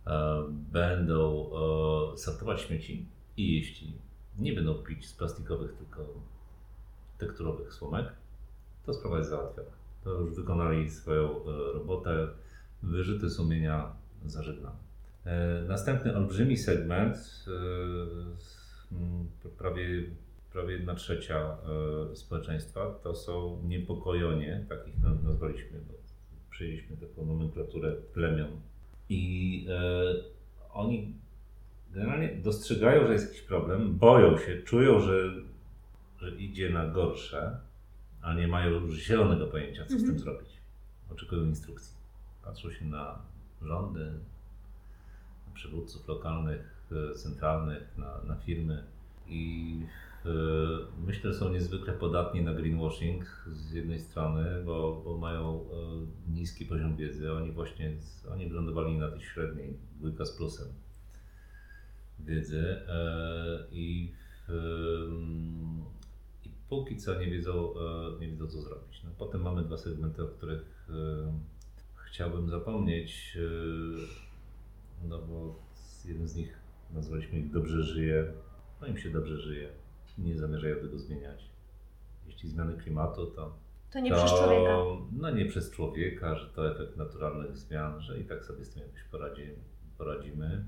będą sortować śmieci i jeśli nie będą pić z plastikowych, tylko tekturowych słomek, to sprawa jest załatwiona to już wykonali swoją e, robotę, wyrzuty sumienia zażegnane. E, następny olbrzymi segment, e, prawie, prawie jedna trzecia społeczeństwa, to są niepokojonie, takich nazwaliśmy, bo przyjęliśmy taką nomenklaturę plemion. I oni generalnie dostrzegają, że jest jakiś problem, boją się, czują, że, że idzie na gorsze, a nie mają zielonego pojęcia, co z tym mhm. zrobić. Oczekują instrukcji. Patrzą się na rządy, na przywódców lokalnych, e, centralnych, na, na firmy i myślę, że są niezwykle podatni na greenwashing z jednej strony, bo, bo mają niski poziom wiedzy. Oni właśnie oni wylądowali na tej średniej, dwójka z plusem wiedzy i, i póki co nie wiedzą, nie wiedzą co zrobić. No, potem mamy dwa segmenty, o których chciałbym zapomnieć, no bo jeden z nich nazwaliśmy ich Dobrze żyje, no im się dobrze żyje nie zamierzają tego zmieniać. Jeśli zmiany klimatu, to. To nie to, przez człowieka. No nie przez człowieka, że to efekt naturalnych zmian, że i tak sobie z tym jakoś poradzimy. poradzimy.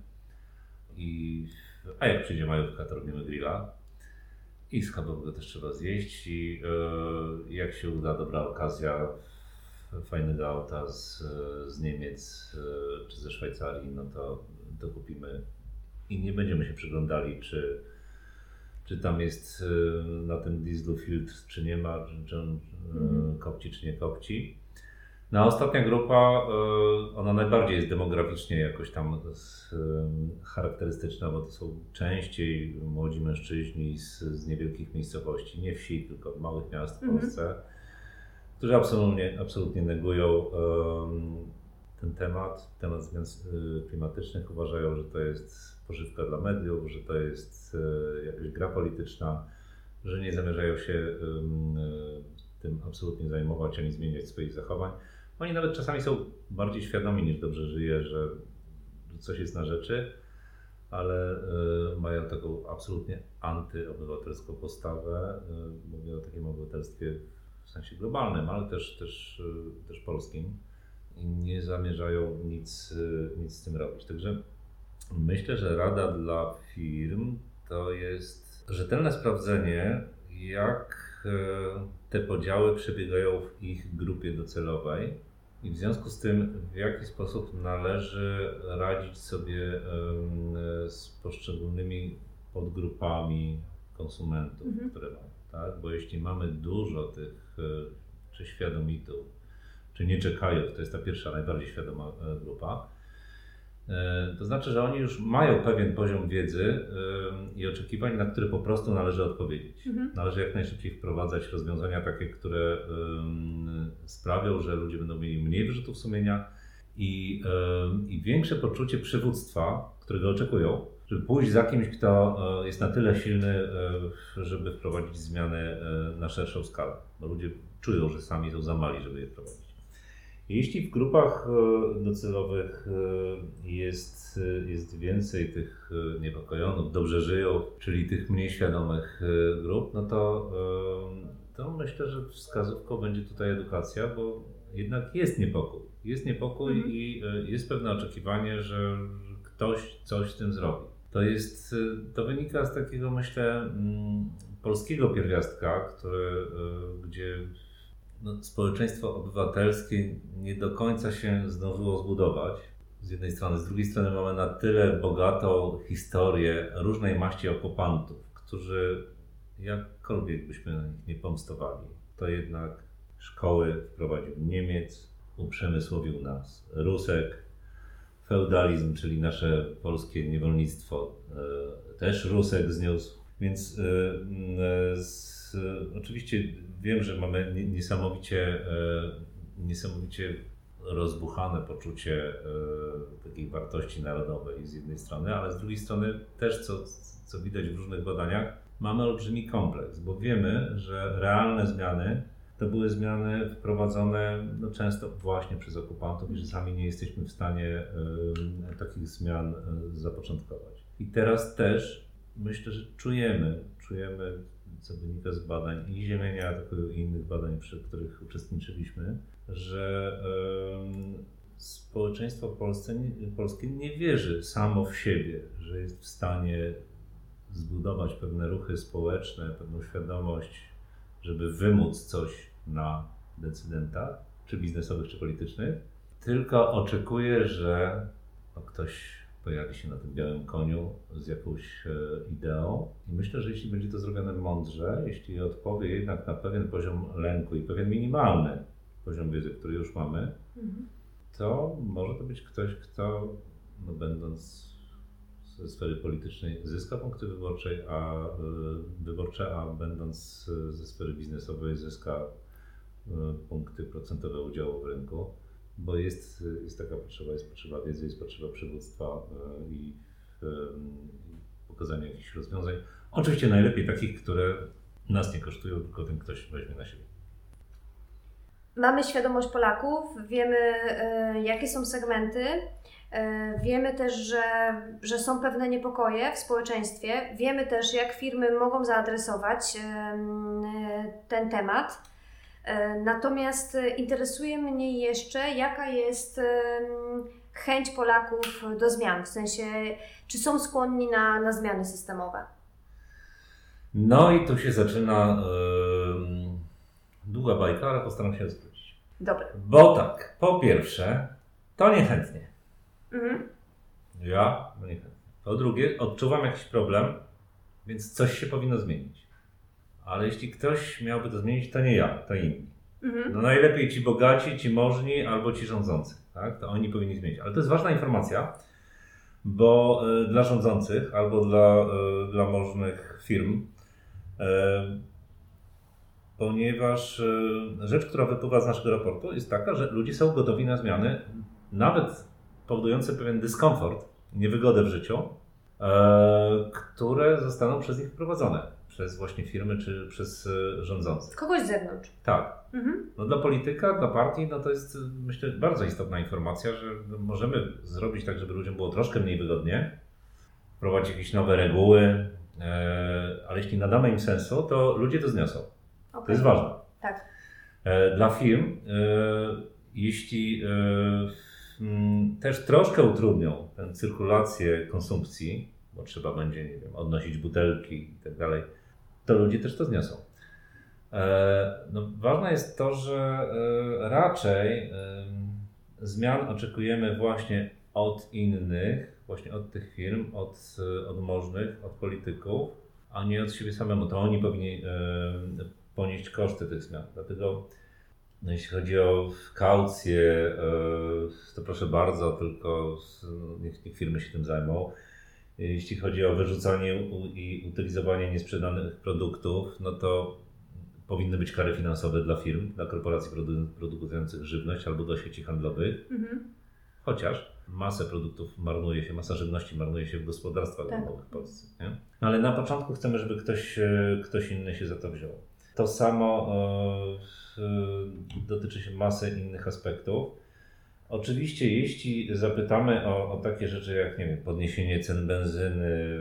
I, a jak przyjdzie majówka, to robimy grilla. I schabowego też trzeba zjeść. I e, jak się uda, dobra okazja fajnego auta z, z Niemiec e, czy ze Szwajcarii, no to dokupimy i nie będziemy się przyglądali, czy czy tam jest y, na tym dieslu filtr, czy nie ma, czy on mhm. kopci, czy nie kopci. No a ostatnia grupa, y, ona najbardziej jest demograficznie jakoś tam y, charakterystyczna, bo to są częściej młodzi mężczyźni z, z niewielkich miejscowości, nie wsi, tylko małych miast w mhm. Polsce, którzy absolutnie, absolutnie negują ten temat, temat zmian klimatycznych, uważają, że to jest pożywka dla mediów, że to jest jakaś gra polityczna, że nie zamierzają się tym absolutnie zajmować ani zmieniać swoich zachowań. Oni nawet czasami są bardziej świadomi niż dobrze żyje, że coś jest na rzeczy, ale e, mają taką absolutnie antyobywatelską postawę. Mówię o takim obywatelstwie w sensie globalnym, ale też, też, też polskim i nie zamierzają nic, nic z tym robić. Także Myślę, że rada dla firm to jest rzetelne sprawdzenie, jak e, te podziały przebiegają w ich grupie docelowej i w związku z tym, w jaki sposób należy radzić sobie z poszczególnymi podgrupami konsumentów, mhm. które mamy. Tak? Bo jeśli mamy dużo tych, e, czy świadomitów, czy nie czekają, to jest ta pierwsza, najbardziej świadoma e, grupa, to znaczy, że oni już mają pewien poziom wiedzy i oczekiwań, na które po prostu należy odpowiedzieć. Mhm. Należy jak najszybciej wprowadzać rozwiązania takie, które sprawią, że ludzie będą mieli mniej wyrzutów sumienia i, i większe poczucie przywództwa, którego oczekują, żeby pójść za kimś, kto e, jest na tyle silny, e, żeby wprowadzić zmiany na szerszą skalę. Bo ludzie czują, że sami są za mali, żeby je wprowadzić. Jeśli w grupach e, docelowych e, jest, e, jest więcej tych niepokojonych, dobrze żyją, czyli tych mniej świadomych grup, no to, to myślę, że wskazówką będzie tutaj edukacja, bo jednak jest niepokój. Jest niepokój mhm. i jest pewne oczekiwanie, że ktoś coś z tym zrobi. To jest, to wynika z takiego, myślę, mm, polskiego pierwiastka, który, gdzie no, społeczeństwo obywatelskie nie do końca się zdążyło zbudować. Z jednej strony, z drugiej strony mamy na tyle bogatą historię różnej maści okupantów, którzy jakkolwiek byśmy na nich nie pomstowali, to jednak szkoły wprowadził Niemiec, uprzemysłowił nas Rusek, feudalizm, czyli nasze polskie niewolnictwo, e, też Rusek zniósł. Więc e, z, oczywiście wiem, że mamy niesamowicie, e, niesamowicie rozbuchane poczucie e, takiej wartości narodowej z jednej strony, ale z drugiej strony też, co, co widać w różnych badaniach, mamy olbrzymi kompleks, bo wiemy, że realne zmiany to były zmiany wprowadzone no, często właśnie przez okupantów i że sami nie jesteśmy w stanie y, takich zmian y, zapoczątkować. I teraz też myślę, że czujemy, czujemy co wynika z badań i Ziemienia, tak i innych badań, przy których uczestniczyliśmy, że społeczeństwo Polsce, polskie nie wierzy samo w siebie, że jest w stanie zbudować pewne ruchy społeczne, pewną świadomość, żeby wymóc coś na decydentach, czy biznesowych, czy politycznych, tylko oczekuje, że ktoś pojawi się na tym białym koniu z jakąś e, ideą. I myślę, że jeśli będzie to zrobione mądrze, jeśli odpowie jednak na pewien poziom lęku i pewien minimalny poziom wiedzy, który już mamy, mhm. to może to być ktoś, kto no, będąc ze sfery politycznej zyska punkty wyborczej, a, y, wyborcze, a będąc ze sfery biznesowej zyska y, punkty procentowe udziału w rynku, bo jest, jest taka potrzeba, jest potrzeba wiedzy, jest potrzeba przywództwa i pokazania jakichś rozwiązań. Oczywiście najlepiej takich, które nas nie kosztują, tylko ten ktoś weźmie na siebie. Mamy świadomość Polaków, wiemy jakie są segmenty, E, wiemy też, że, że są pewne niepokoje w społeczeństwie. Wiemy też, jak firmy mogą zaadresować ten temat. E, natomiast interesuje mnie jeszcze, jaka jest chęć Polaków do zmian, w sensie, czy są skłonni na, na zmiany systemowe. No i tu się zaczyna yy, długa bajka, ale postaram się skrócić. Dobra. Bo tak, po pierwsze, to niechętnie. Mhm. Ja? No nie Po drugie, odczuwam jakiś problem, więc coś się powinno zmienić. Ale jeśli ktoś miałby to zmienić, to nie ja, to inni. Mhm. No najlepiej ci bogaci, ci możni albo ci rządzący. Tak? To oni powinni zmienić. Ale to jest ważna informacja, bo y, dla rządzących albo dla, y, dla możnych firm, y, ponieważ rzecz, która wypływa z naszego raportu jest taka, że ludzie są gotowi na zmiany, nawet powodujące pewien dyskomfort, niewygodę w życiu, które zostaną przez nich wprowadzone. Przez właśnie firmy czy przez e, rządzących. Kogoś z zewnątrz. Tak. Mhm. No dla polityka, dla partii, no to jest myślę bardzo istotna informacja, że możemy zrobić tak, żeby ludziom było troszkę mniej wygodnie, wprowadzić jakieś nowe reguły, e, ale jeśli nadamy im sensu, to ludzie to zniosą. Okay. To jest ważne. Tak. Dla firm, jeśli Mm, też troszkę utrudnią tę cyrkulację konsumpcji, bo trzeba będzie, nie wiem, odnosić butelki i tak dalej, to ludzie też to zniosą. E, no, ważne jest to, że e, raczej zmian oczekujemy właśnie od innych, właśnie od tych firm, od, od możnych, od polityków, a nie od siebie samemu. To oni powinni ponieść koszty tych zmian. Dlatego no jeśli chodzi o kaucję, e, to proszę bardzo, tylko niech, niech firmy się tym zajmą. Jeśli chodzi o wyrzucanie i utylizowanie niesprzedanych produktów, no to powinny być kary finansowe dla firm, dla korporacji produ produkujących żywność albo do sieci handlowych. Mhm. Chociaż masę produktów marnuje się, masa żywności marnuje się w gospodarstwach tak. domowych w Polsce. Nie? No ale na początku chcemy, żeby ktoś, e, ktoś inny się za to wziął. To samo e, dotyczy się masy innych aspektów. Oczywiście, jeśli zapytamy o, o, takie rzeczy jak nie wiem, podniesienie cen benzyny,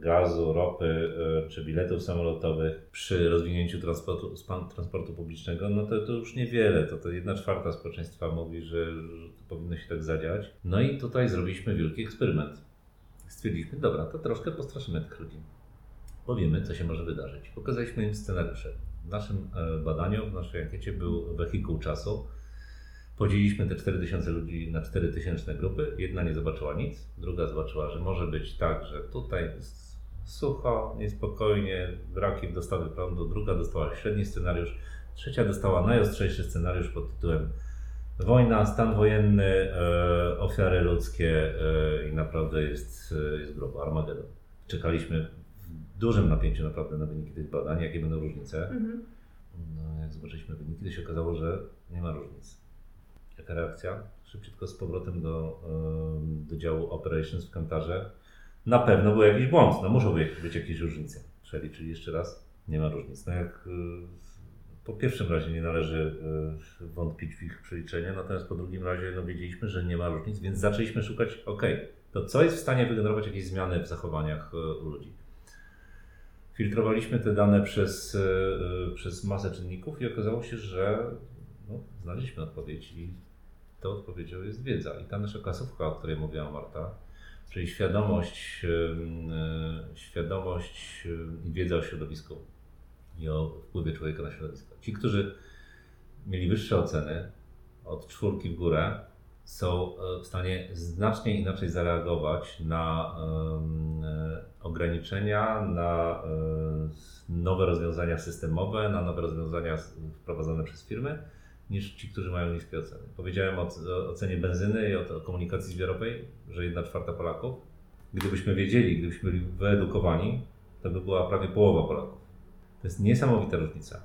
gazu, ropy e, czy biletów samolotowych przy rozwinięciu transportu, transportu publicznego, no to, to już niewiele. To, to jedna czwarta społeczeństwa mówi, że, że to powinno się tak zadziać. No i tutaj zrobiliśmy wielki eksperyment. Stwierdziliśmy, dobra, to troszkę postraszymy tych ludzi. Powiemy, co się może wydarzyć. Pokazaliśmy im scenariusze. W naszym e, badaniu, w naszej ankiecie był wehikuł czasu. Podzieliliśmy te 4000 ludzi na 4000 grupy. Jedna nie zobaczyła nic, druga zobaczyła, że może być tak, że tutaj jest sucho, niespokojnie, braki w dostawie prądu. Druga dostała średni scenariusz. Trzecia dostała najostrzejszy scenariusz pod tytułem Wojna, stan wojenny, e, ofiary ludzkie e, i naprawdę jest, e, jest grubo. Armagedon. Czekaliśmy dużym napięciu naprawdę na wyniki tych badań, jakie będą różnice. Mhm. No, jak zobaczyliśmy wyniki, to się okazało, że nie ma różnic. Jaka reakcja? Szybciutko z powrotem do, do działu Operations w Kantarze. Na pewno był jakiś błąd, no muszą być, być jakieś różnice. Przeliczyli jeszcze raz, nie ma różnic. No jak y, po pierwszym razie nie należy y, wątpić w ich przeliczenia, natomiast po drugim razie no, wiedzieliśmy, że nie ma różnic, więc zaczęliśmy szukać, ok, to co jest w stanie wygenerować jakieś zmiany w zachowaniach y, u ludzi. Filtrowaliśmy te dane przez, przez masę czynników i okazało się, że no, znaleźliśmy odpowiedź i tą odpowiedzią jest wiedza. I ta nasza klasówka, o której mówiła Marta, czyli świadomość, e, świadomość i wiedza o środowisku i o wpływie człowieka na środowisko. Ci, którzy mieli wyższe oceny od czwórki w górę, są w stanie znacznie inaczej zareagować na ograniczenia, na e, nowe rozwiązania systemowe, na nowe rozwiązania wprowadzone przez firmy, niż ci, którzy mają niskie oceny. Powiedziałem o, o cenie benzyny i o, o komunikacji zbiorowej, że jedna czwarta Polaków gdybyśmy wiedzieli, gdybyśmy byli wyedukowani, to by była prawie połowa Polaków. To jest niesamowita różnica.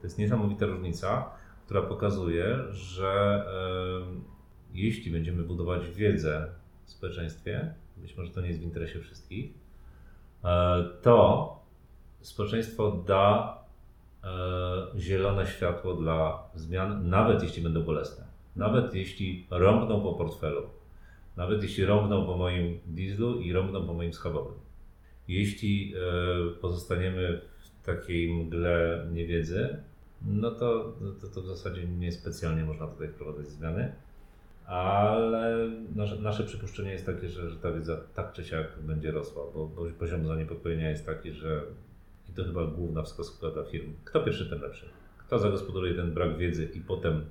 To jest niesamowita różnica, która pokazuje, że e, jeśli będziemy budować wiedzę w społeczeństwie, być może to nie jest w interesie wszystkich, e, to społeczeństwo da zielone światło dla zmian, nawet jeśli będą bolesne. Nawet jeśli rąbną po portfelu, nawet jeśli rąbną po moim dieslu i rąbną po moim schabowym. Jeśli e, pozostaniemy w takiej mgle niewiedzy, no to, to, to w zasadzie niespecjalnie można tutaj wprowadzać zmiany. Ale nasze, nasze przypuszczenie jest takie, że, że ta wiedza tak czy siak będzie rosła, bo, bo poziom zaniepokojenia jest taki, że to chyba główna wskazówka dla firm. Kto pierwszy, ten lepszy. Kto zagospodaruje ten brak wiedzy i potem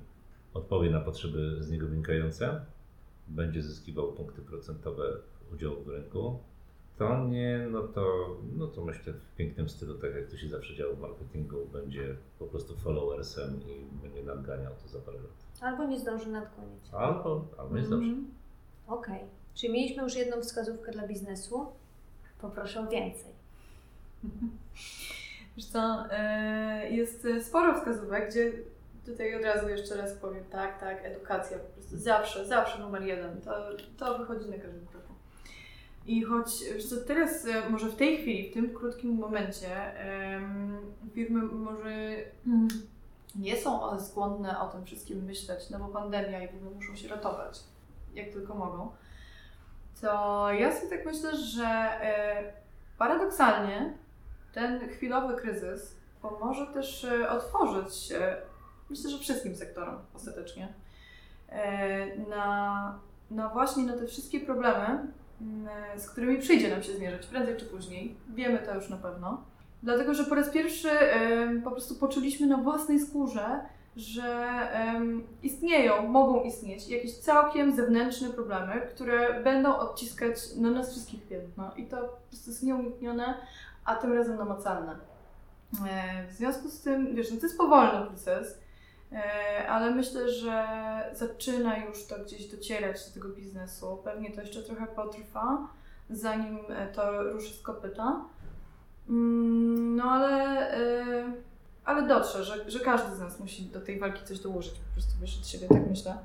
odpowie na potrzeby z niego wynikające, będzie zyskiwał punkty procentowe udziału w rynku. To nie, no to, no to myślę w pięknym stylu, tak jak to się zawsze działo w marketingu, będzie po prostu followersem i będzie nadganiał to za parę lat. Albo nie zdąży nadgonić. Albo, albo nie zdąży. Mhm. Okej. Czyli mieliśmy już jedną wskazówkę dla biznesu. Poproszę o więcej. [laughs] Wiesz co, e, jest sporo wskazówek, gdzie tutaj od razu jeszcze raz powiem, tak, tak, edukacja po prostu zawsze, zawsze numer jeden, to, to wychodzi na każdym kroku. I choć wiesz co, teraz e, może w tej chwili, w tym krótkim momencie firmy może nie są skłonne o tym wszystkim myśleć, no bo pandemia i w ogóle muszą się ratować, jak tylko mogą, to ja sobie tak myślę, że e, paradoksalnie ten chwilowy kryzys pomoże też e, otworzyć, e, myślę, że wszystkim sektorom ostatecznie, e, na, na właśnie na te wszystkie problemy, m, z którymi przyjdzie nam się zmierzyć prędzej czy później. Wiemy to już na pewno. Dlatego, że po raz pierwszy po prostu poczuliśmy na własnej skórze, że istnieją, mogą istnieć jakieś całkiem zewnętrzne problemy, które będą odciskać na nas wszystkich piętno. I to po prostu jest nieuniknione, a tym razem namacalne. E, W związku z tym, wiesz, no to jest powolny proces, e, ale myślę, że zaczyna już to gdzieś docierać do tego biznesu. Pewnie to jeszcze trochę potrwa, zanim e, to ruszy z kopyta. Mm, No ale, ale dotrze, że, że każdy z nas musi do tej walki coś dołożyć, po prostu wiesz od siebie, tak myślę.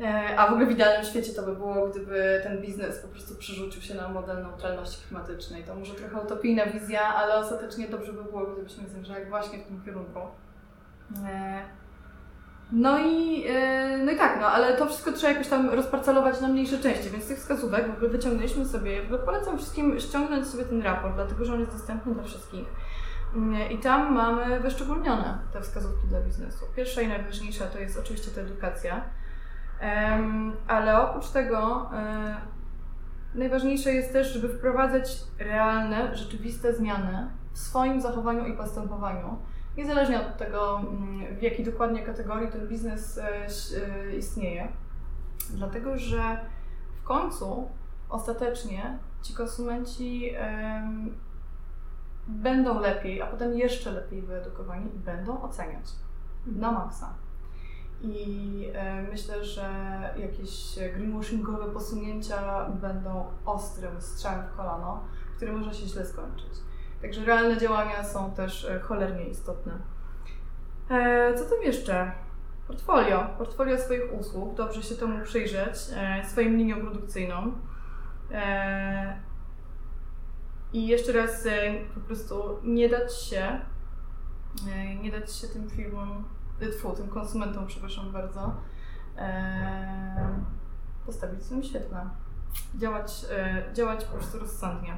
E, A w ogóle w idealnym świecie to by było, gdyby ten biznes po prostu przerzucił się na model neutralności klimatycznej. To może trochę utopijna wizja, ale ostatecznie dobrze by było, gdybyśmy zmierzali właśnie w tym kierunku. E, No i, e, no i tak, no ale to wszystko trzeba jakoś tam rozparcelować na mniejsze części, więc tych wskazówek w ogóle wyciągnęliśmy sobie, w ogóle polecam wszystkim ściągnąć sobie ten raport, dlatego że on jest dostępny dla wszystkich. Mm, I tam mamy wyszczególnione te wskazówki dla biznesu. Pierwsza i najważniejsza to jest oczywiście ta edukacja. Ale oprócz tego e, najważniejsze jest też, żeby wprowadzać realne, rzeczywiste zmiany w swoim zachowaniu i postępowaniu. Niezależnie od tego, mm, w jakiej dokładnie kategorii ten biznes e, e, istnieje. Dlatego, że w końcu, ostatecznie, ci konsumenci będą lepiej, a potem jeszcze lepiej wyedukowani i będą oceniać na maksa. I e, myślę, że jakieś greenwashingowe posunięcia będą ostrym strzałem w kolano, który może się źle skończyć. Także realne działania są też e, cholernie istotne. E, co tam jeszcze? Portfolio. Portfolio swoich usług. Dobrze się temu przyjrzeć, swoim liniom produkcyjną. I jeszcze raz po prostu nie dać się, nie dać się tym firmom tfu, tym konsumentom, przepraszam bardzo, e, postawić w tym świetle. Działać, e, działać po prostu rozsądnie.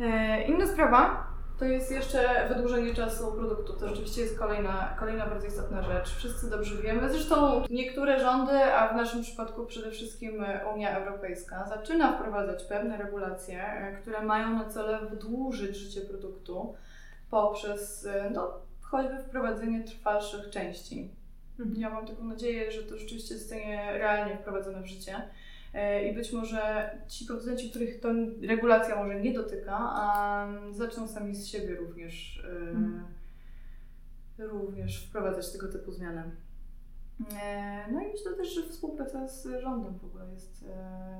E, inna sprawa to jest jeszcze wydłużenie czasu produktu. To rzeczywiście jest kolejna, kolejna bardzo istotna rzecz. Wszyscy dobrze wiemy. Zresztą niektóre rządy, a w naszym przypadku przede wszystkim Unia Europejska, zaczyna wprowadzać pewne regulacje, e, które mają na celu wydłużyć życie produktu poprzez e, no, choćby wprowadzenie trwalszych części. Ja mam taką nadzieję, że to rzeczywiście zostanie realnie wprowadzone w życie. E, I być może ci producenci, których to regulacja może nie dotyka, a zaczną sami z siebie również, e, Mhm. również wprowadzać tego typu zmiany. E, no i myślę też, że współpraca z rządem w ogóle jest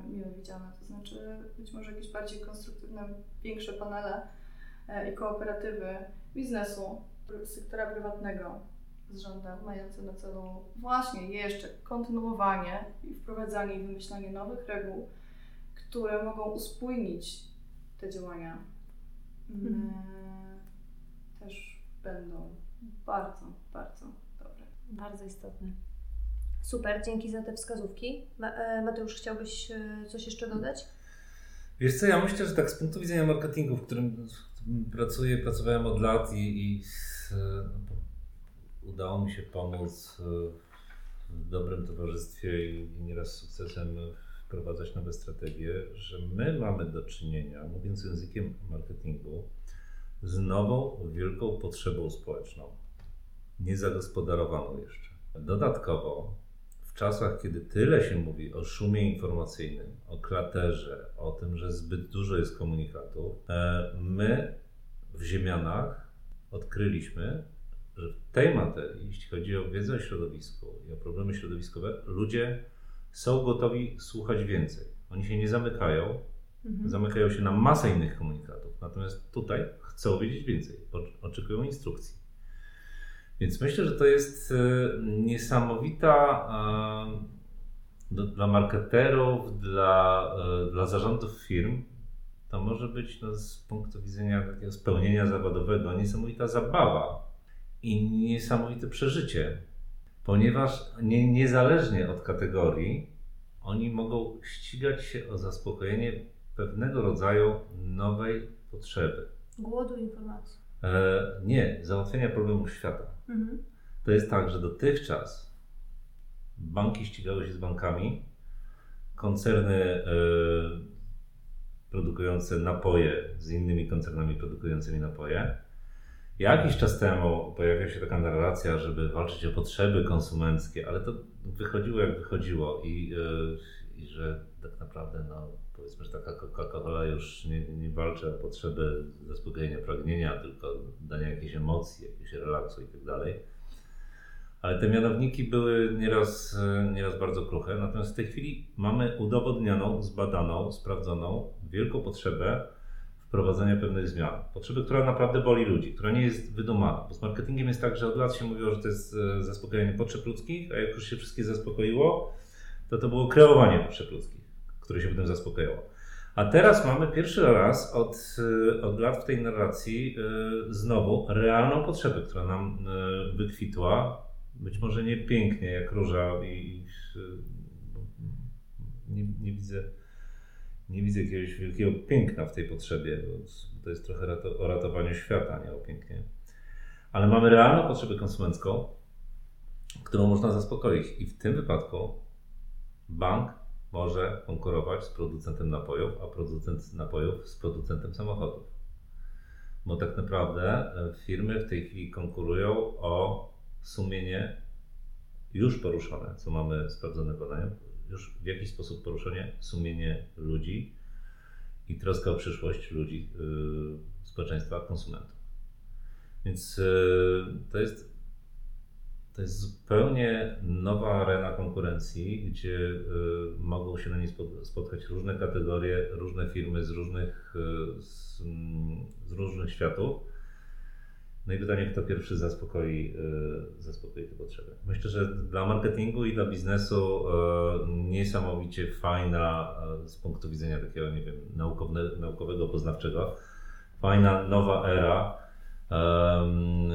mile widziana, to znaczy być może jakieś bardziej konstruktywne, większe panele i kooperatywy biznesu, sektora prywatnego z rządem, mające na celu właśnie jeszcze kontynuowanie i wprowadzanie i wymyślanie nowych reguł, które mogą uspójnić te działania, mhm. też będą bardzo, bardzo dobre. Bardzo istotne. Super, dzięki za te wskazówki. E, Mateusz, chciałbyś e, coś jeszcze dodać? Wiesz co, ja myślę, że tak z punktu widzenia marketingu, w którym pracuję, pracowałem od lat i, i no, udało mi się pomóc w dobrym towarzystwie i, i nieraz z sukcesem wprowadzać nowe strategie, że my mamy do czynienia, mówiąc językiem marketingu, z nową, wielką potrzebą społeczną, niezagospodarowaną jeszcze. Dodatkowo czasach, kiedy tyle się mówi o szumie informacyjnym, o klaterze, o tym, że zbyt dużo jest komunikatów, e, my w Ziemianach odkryliśmy, że w tej materii, jeśli chodzi o wiedzę o środowisku i o problemy środowiskowe, ludzie są gotowi słuchać więcej. Oni się nie zamykają, mhm. zamykają się na masę innych komunikatów, natomiast tutaj chcą wiedzieć więcej, oczekują instrukcji. Więc myślę, że to jest e, niesamowita e, dla marketerów, dla, e, dla zarządów firm. To może być no, z punktu widzenia takiego spełnienia zawodowego niesamowita zabawa i niesamowite przeżycie, ponieważ nie, niezależnie od kategorii oni mogą ścigać się o zaspokojenie pewnego rodzaju nowej potrzeby. Głodu informacji. E, nie, załatwienia problemów świata. Mhm. To jest tak, że dotychczas banki ścigały się z bankami, koncerny y, produkujące napoje z innymi koncernami produkującymi napoje. Jakiś czas temu pojawiła się taka narracja, żeby walczyć o potrzeby konsumenckie, ale to wychodziło jak wychodziło i, y, i że tak naprawdę no, powiedzmy, że taka Coca-Cola już nie, nie walczy o potrzeby zaspokojenia pragnienia, tylko dania jakiejś emocji, jakiegoś relaksu i tak dalej. Ale te mianowniki były nieraz, nieraz bardzo kruche, natomiast w tej chwili mamy udowodnioną, zbadaną, sprawdzoną wielką potrzebę wprowadzenia pewnych zmian. Potrzeby, która naprawdę boli ludzi, która nie jest wydumana. Bo z marketingiem jest tak, że od lat się mówiło, że to jest e, zaspokojenie potrzeb ludzkich, a jak już się wszystkie zaspokoiło, to to było kreowanie potrzeb ludzkich które się potem zaspokajało. A teraz mamy pierwszy raz od, y, od lat w tej narracji y, znowu realną potrzebę, która nam y, wykwitła. Być może nie pięknie jak róża i nie, nie widzę nie widzę jakiegoś wielkiego piękna w tej potrzebie, bo to jest trochę o ratowaniu świata, nie o pięknie. Ale mamy realną potrzebę konsumencką, którą można zaspokoić. I w tym wypadku bank może konkurować z producentem napojów, a producent napojów z producentem samochodów. Bo tak naprawdę e, firmy w tej chwili konkurują o sumienie już poruszone, co mamy sprawdzone badania, już w jakiś sposób poruszenie sumienie ludzi i troska o przyszłość ludzi, yy, społeczeństwa, konsumentów. Więc yy, to jest to jest zupełnie nowa arena konkurencji, gdzie y, mogą się na niej spotkać różne kategorie, różne firmy z różnych, y, z, z, różnych światów. No i pytanie, kto pierwszy zaspokoi, y, zaspokoi te potrzeby. Myślę, że dla marketingu i dla biznesu niesamowicie fajna z punktu widzenia takiego, nie wiem, naukowego, poznawczego, fajna nowa era. Um,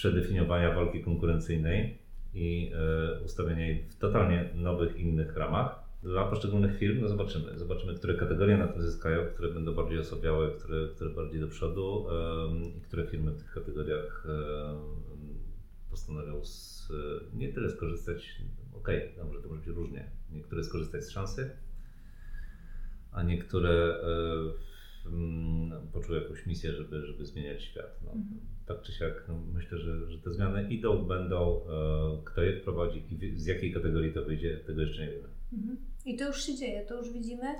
przedefiniowania walki konkurencyjnej i e, ustawienia jej w totalnie nowych, innych ramach. Dla poszczególnych firm no zobaczymy. Zobaczymy, które kategorie na tym zyskają, które będą bardziej osobiałe, które, które bardziej do przodu i które firmy w tych kategoriach postanowią z, nie tyle skorzystać, okej, okay, dobrze, to może być różnie. Niektóre skorzystać z szansy, a niektóre e, poczuły jakąś misję, żeby, żeby zmieniać świat. No. Mhm tak czy siak no, myślę, że, że te zmiany idą, będą, e, kto je wprowadzi i z jakiej kategorii to wyjdzie, tego jeszcze nie wiemy. Mhm. I to już się dzieje, to już widzimy.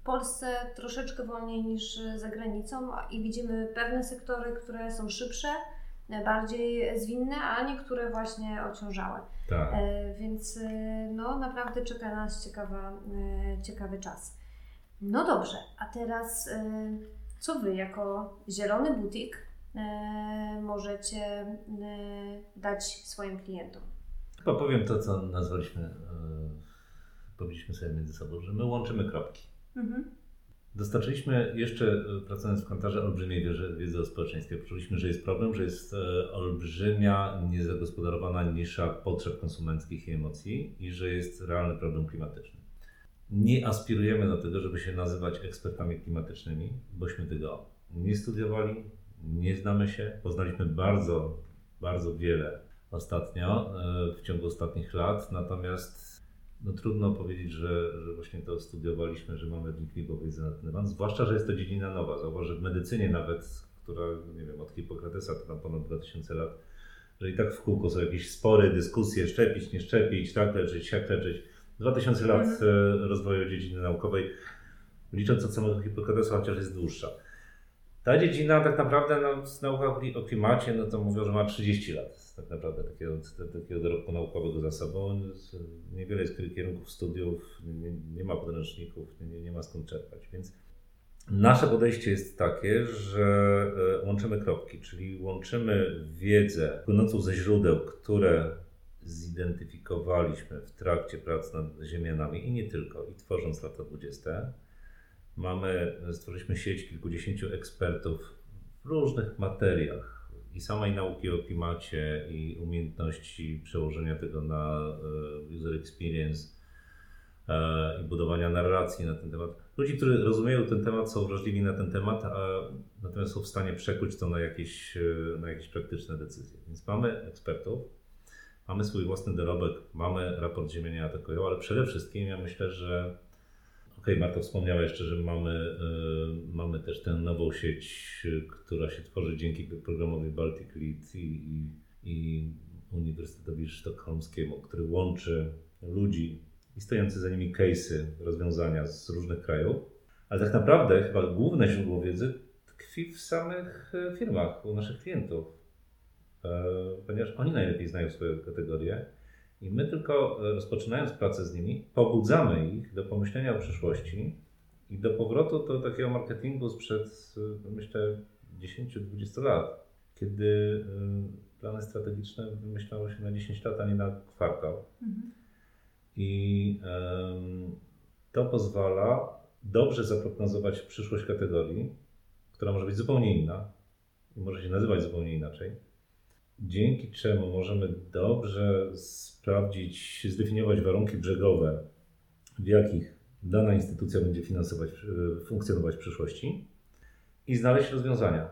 W Polsce troszeczkę wolniej niż za granicą i widzimy pewne sektory, które są szybsze, bardziej zwinne, a niektóre właśnie ociążałe. Tak. E, więc e, no, naprawdę czeka nas ciekawa, e, ciekawy czas. No dobrze, a teraz e, co Wy jako zielony butik e, możecie e, dać swoim klientom? Chyba powiem to, co nazwaliśmy, e, powiedzieliśmy sobie między sobą, że my łączymy kropki. Mhm. Dostarczyliśmy jeszcze, pracując w kantarze, olbrzymiej wiedzy, wiedzy o społeczeństwie. Poczuliśmy, że jest problem, że jest olbrzymia, niezagospodarowana nisza potrzeb konsumenckich i emocji i że jest realny problem klimatyczny. Nie aspirujemy do tego, żeby się nazywać ekspertami klimatycznymi, bośmy tego nie studiowali, nie znamy się. Poznaliśmy bardzo, bardzo wiele ostatnio, e, w ciągu ostatnich lat, natomiast no trudno powiedzieć, że, że właśnie to studiowaliśmy, że mamy wnikliwą wiedzę na ten temat, zwłaszcza, że jest to dziedzina nowa. Zauważ, że w medycynie nawet, która, nie wiem, od Hipokratesa to tam ponad 2000 lat, że i tak w kółko są jakieś spory, dyskusje, szczepić, nie szczepić, tak leczyć, siak leczyć. 2000 lat Mhm. e, rozwoju dziedziny naukowej, licząc od samego Hipokratesa, chociaż jest dłuższa. Ta dziedzina tak naprawdę, no, z nauka o klimacie, no to mówią, że ma 30 lat tak naprawdę takiego, takiego dorobku naukowego za sobą. Niewiele jest kierunków studiów, nie, nie ma podręczników, nie, nie ma skąd czerpać, więc nasze podejście jest takie, że e, łączymy kropki, czyli łączymy wiedzę płynącą ze źródeł, które zidentyfikowaliśmy w trakcie prac nad ziemianami i nie tylko, i tworząc lata 20. Mamy, stworzyliśmy sieć kilkudziesięciu ekspertów w różnych materiach i samej nauki o klimacie i umiejętności przełożenia tego na e, user experience e, i budowania narracji na ten temat. Ludzi, którzy rozumieją ten temat, są wrażliwi na ten temat, a natomiast są w stanie przekuć to na jakieś, e, na jakieś praktyczne decyzje. Więc mamy ekspertów, mamy swój własny dorobek, mamy raport Ziemianie atakują, ale przede wszystkim ja myślę, że Okej, Marta wspomniała jeszcze, że mamy, y, mamy też tę nową sieć, y, która się tworzy dzięki programowi Baltic Lead i, i, i Uniwersytetowi Sztokholmskiemu, który łączy ludzi i stojące za nimi case'y, rozwiązania z różnych krajów. Ale tak naprawdę chyba główne źródło wiedzy tkwi w samych e, firmach, u naszych klientów. E, Ponieważ oni najlepiej znają swoje kategorie i my tylko e, rozpoczynając pracę z nimi, pobudzamy ich do pomyślenia o przyszłości i do powrotu do takiego marketingu sprzed, e, myślę, 10-20 lat, kiedy plany strategiczne wymyślało się na 10 lat, a nie na kwartał. I em, to pozwala dobrze zaprognozować przyszłość kategorii, która może być zupełnie inna i może się nazywać zupełnie inaczej. Dzięki czemu możemy dobrze sprawdzić, zdefiniować warunki brzegowe, w jakich dana instytucja będzie finansować, funkcjonować w przyszłości i znaleźć rozwiązania.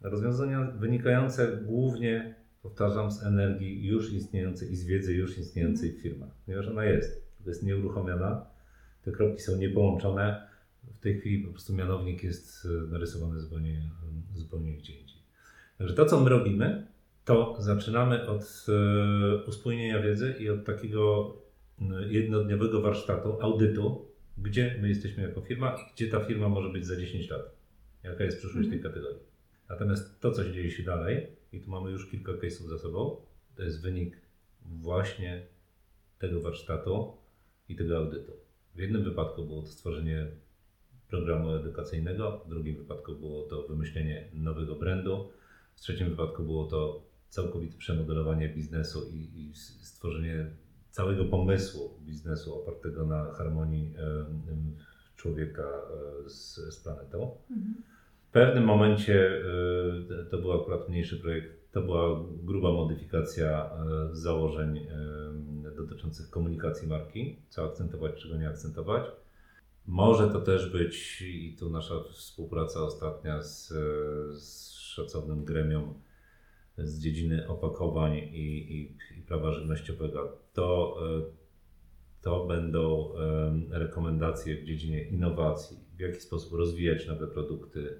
Rozwiązania wynikające głównie, powtarzam, z energii już istniejącej i z wiedzy już istniejącej w firmach, ponieważ ona jest, to jest nieuruchomiona, te kropki są niepołączone. W tej chwili po prostu mianownik jest narysowany zupełnie, zupełnie gdzie indziej. Także to, co my robimy, to zaczynamy od e, uspójnienia wiedzy i od takiego e, jednodniowego warsztatu, audytu, gdzie my jesteśmy jako firma i gdzie ta firma może być za 10 lat. Jaka jest przyszłość tej kategorii. Natomiast to, co się dzieje się dalej, i tu mamy już kilka case'ów za sobą, to jest wynik właśnie tego warsztatu i tego audytu. W jednym wypadku było to stworzenie programu edukacyjnego, w drugim wypadku było to wymyślenie nowego brandu, w trzecim wypadku było to całkowite przemodelowanie biznesu i, i stworzenie całego pomysłu biznesu opartego na harmonii człowieka e, z, z planetą. W pewnym momencie e, to był akurat mniejszy projekt, to była gruba modyfikacja e, założeń dotyczących komunikacji marki, co akcentować, czego nie akcentować. Może to też być, i tu nasza współpraca ostatnia z, z szacownym gremium z dziedziny opakowań i, i, i prawa żywnościowego, to, e, to będą em, rekomendacje w dziedzinie innowacji, w jaki sposób rozwijać nowe produkty,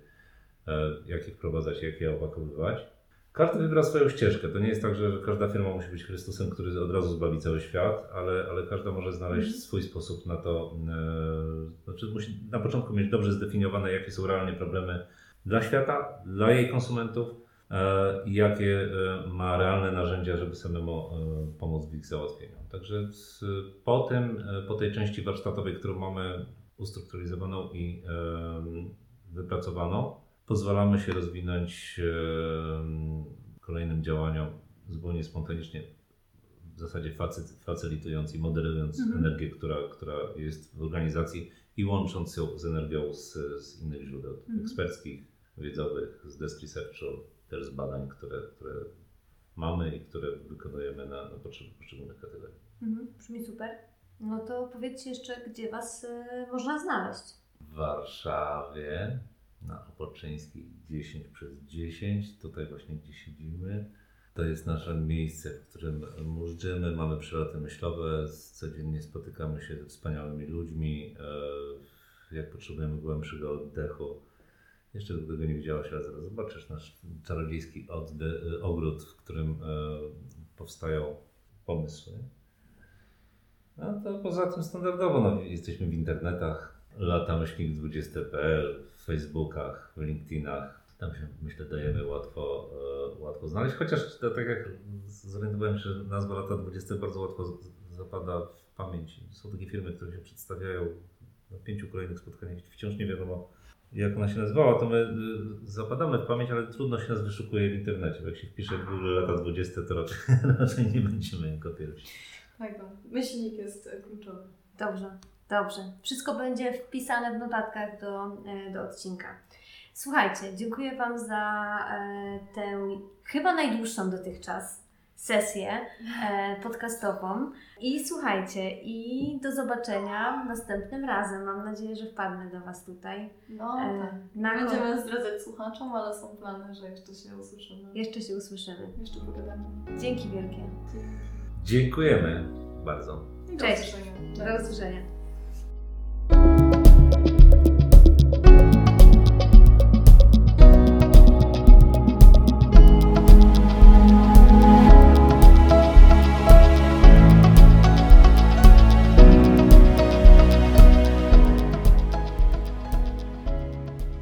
e, jak je wprowadzać, jak je opakowywać. Każdy wybrał swoją ścieżkę. To nie jest tak, że każda firma musi być Chrystusem, który od razu zbawi cały świat, ale, ale każda może znaleźć Mhm. swój sposób na to. E, znaczy musi na początku mieć dobrze zdefiniowane, jakie są realnie problemy dla świata, dla jej konsumentów, e, i jakie e, ma realne narzędzia, żeby samemu e, pomóc w ich załatwieniu. Także po, tym, e, po tej części warsztatowej, którą mamy ustrukturyzowaną i e, wypracowaną, pozwalamy się rozwinąć e, kolejnym działaniom zupełnie spontanicznie, w zasadzie facy, facylitując i modelując Mhm. energię, która, która jest w organizacji i łącząc ją z energią z, z innych źródeł Mhm. eksperckich, wiedzowych, z desk researchu, też z badań, które, które mamy i które wykonujemy na, na potrzeby poszczególnych kategorii. Mhm, brzmi super. No to powiedzcie jeszcze, gdzie Was y, można znaleźć. w Warszawie na Opoczyńskiej 10 przez 10. Tutaj właśnie gdzie siedzimy. To jest nasze miejsce, w którym móżdżymy, mamy przeloty myślowe, codziennie spotykamy się ze wspaniałymi ludźmi. E, Jak potrzebujemy głębszego oddechu, jeszcze do tego nie widziałaś, ale zaraz zobaczysz nasz czarodziejski odde- ogród, w którym e, powstają pomysły. No to poza tym standardowo no, jesteśmy w internetach, latamyślnik20.pl, w Facebookach, w LinkedInach. Tam się myślę dajemy łatwo, e, łatwo znaleźć, chociaż to, tak jak zorientowałem się, nazwa lata 20 bardzo łatwo zapada w pamięć. Są takie firmy, które się przedstawiają na pięciu kolejnych spotkaniach. Wciąż nie wiadomo jak ona się nazywała, to my y, zapadamy w pamięć, ale trudno się nas wyszukuje w internecie. Jak się wpisze w Google lata 20, to raczej, [laughs] raczej nie będziemy jako pierwsi. Tak, no. Myślnik jest e, kluczowy. Dobrze, dobrze. Wszystko będzie wpisane w notatkach do, e, do odcinka. Słuchajcie, dziękuję Wam za e, tę chyba najdłuższą dotychczas sesję e, podcastową. I słuchajcie, i do zobaczenia następnym razem. Mam nadzieję, że wpadnę do Was tutaj. No E, tak. na Nie kon- będziemy zdradzać słuchaczom, ale są plany, że jeszcze się usłyszymy. Jeszcze się usłyszymy. Jeszcze pogadamy. Dzięki wielkie. Dziękujemy bardzo. I do Cześć. usłyszenia. Do usłyszenia.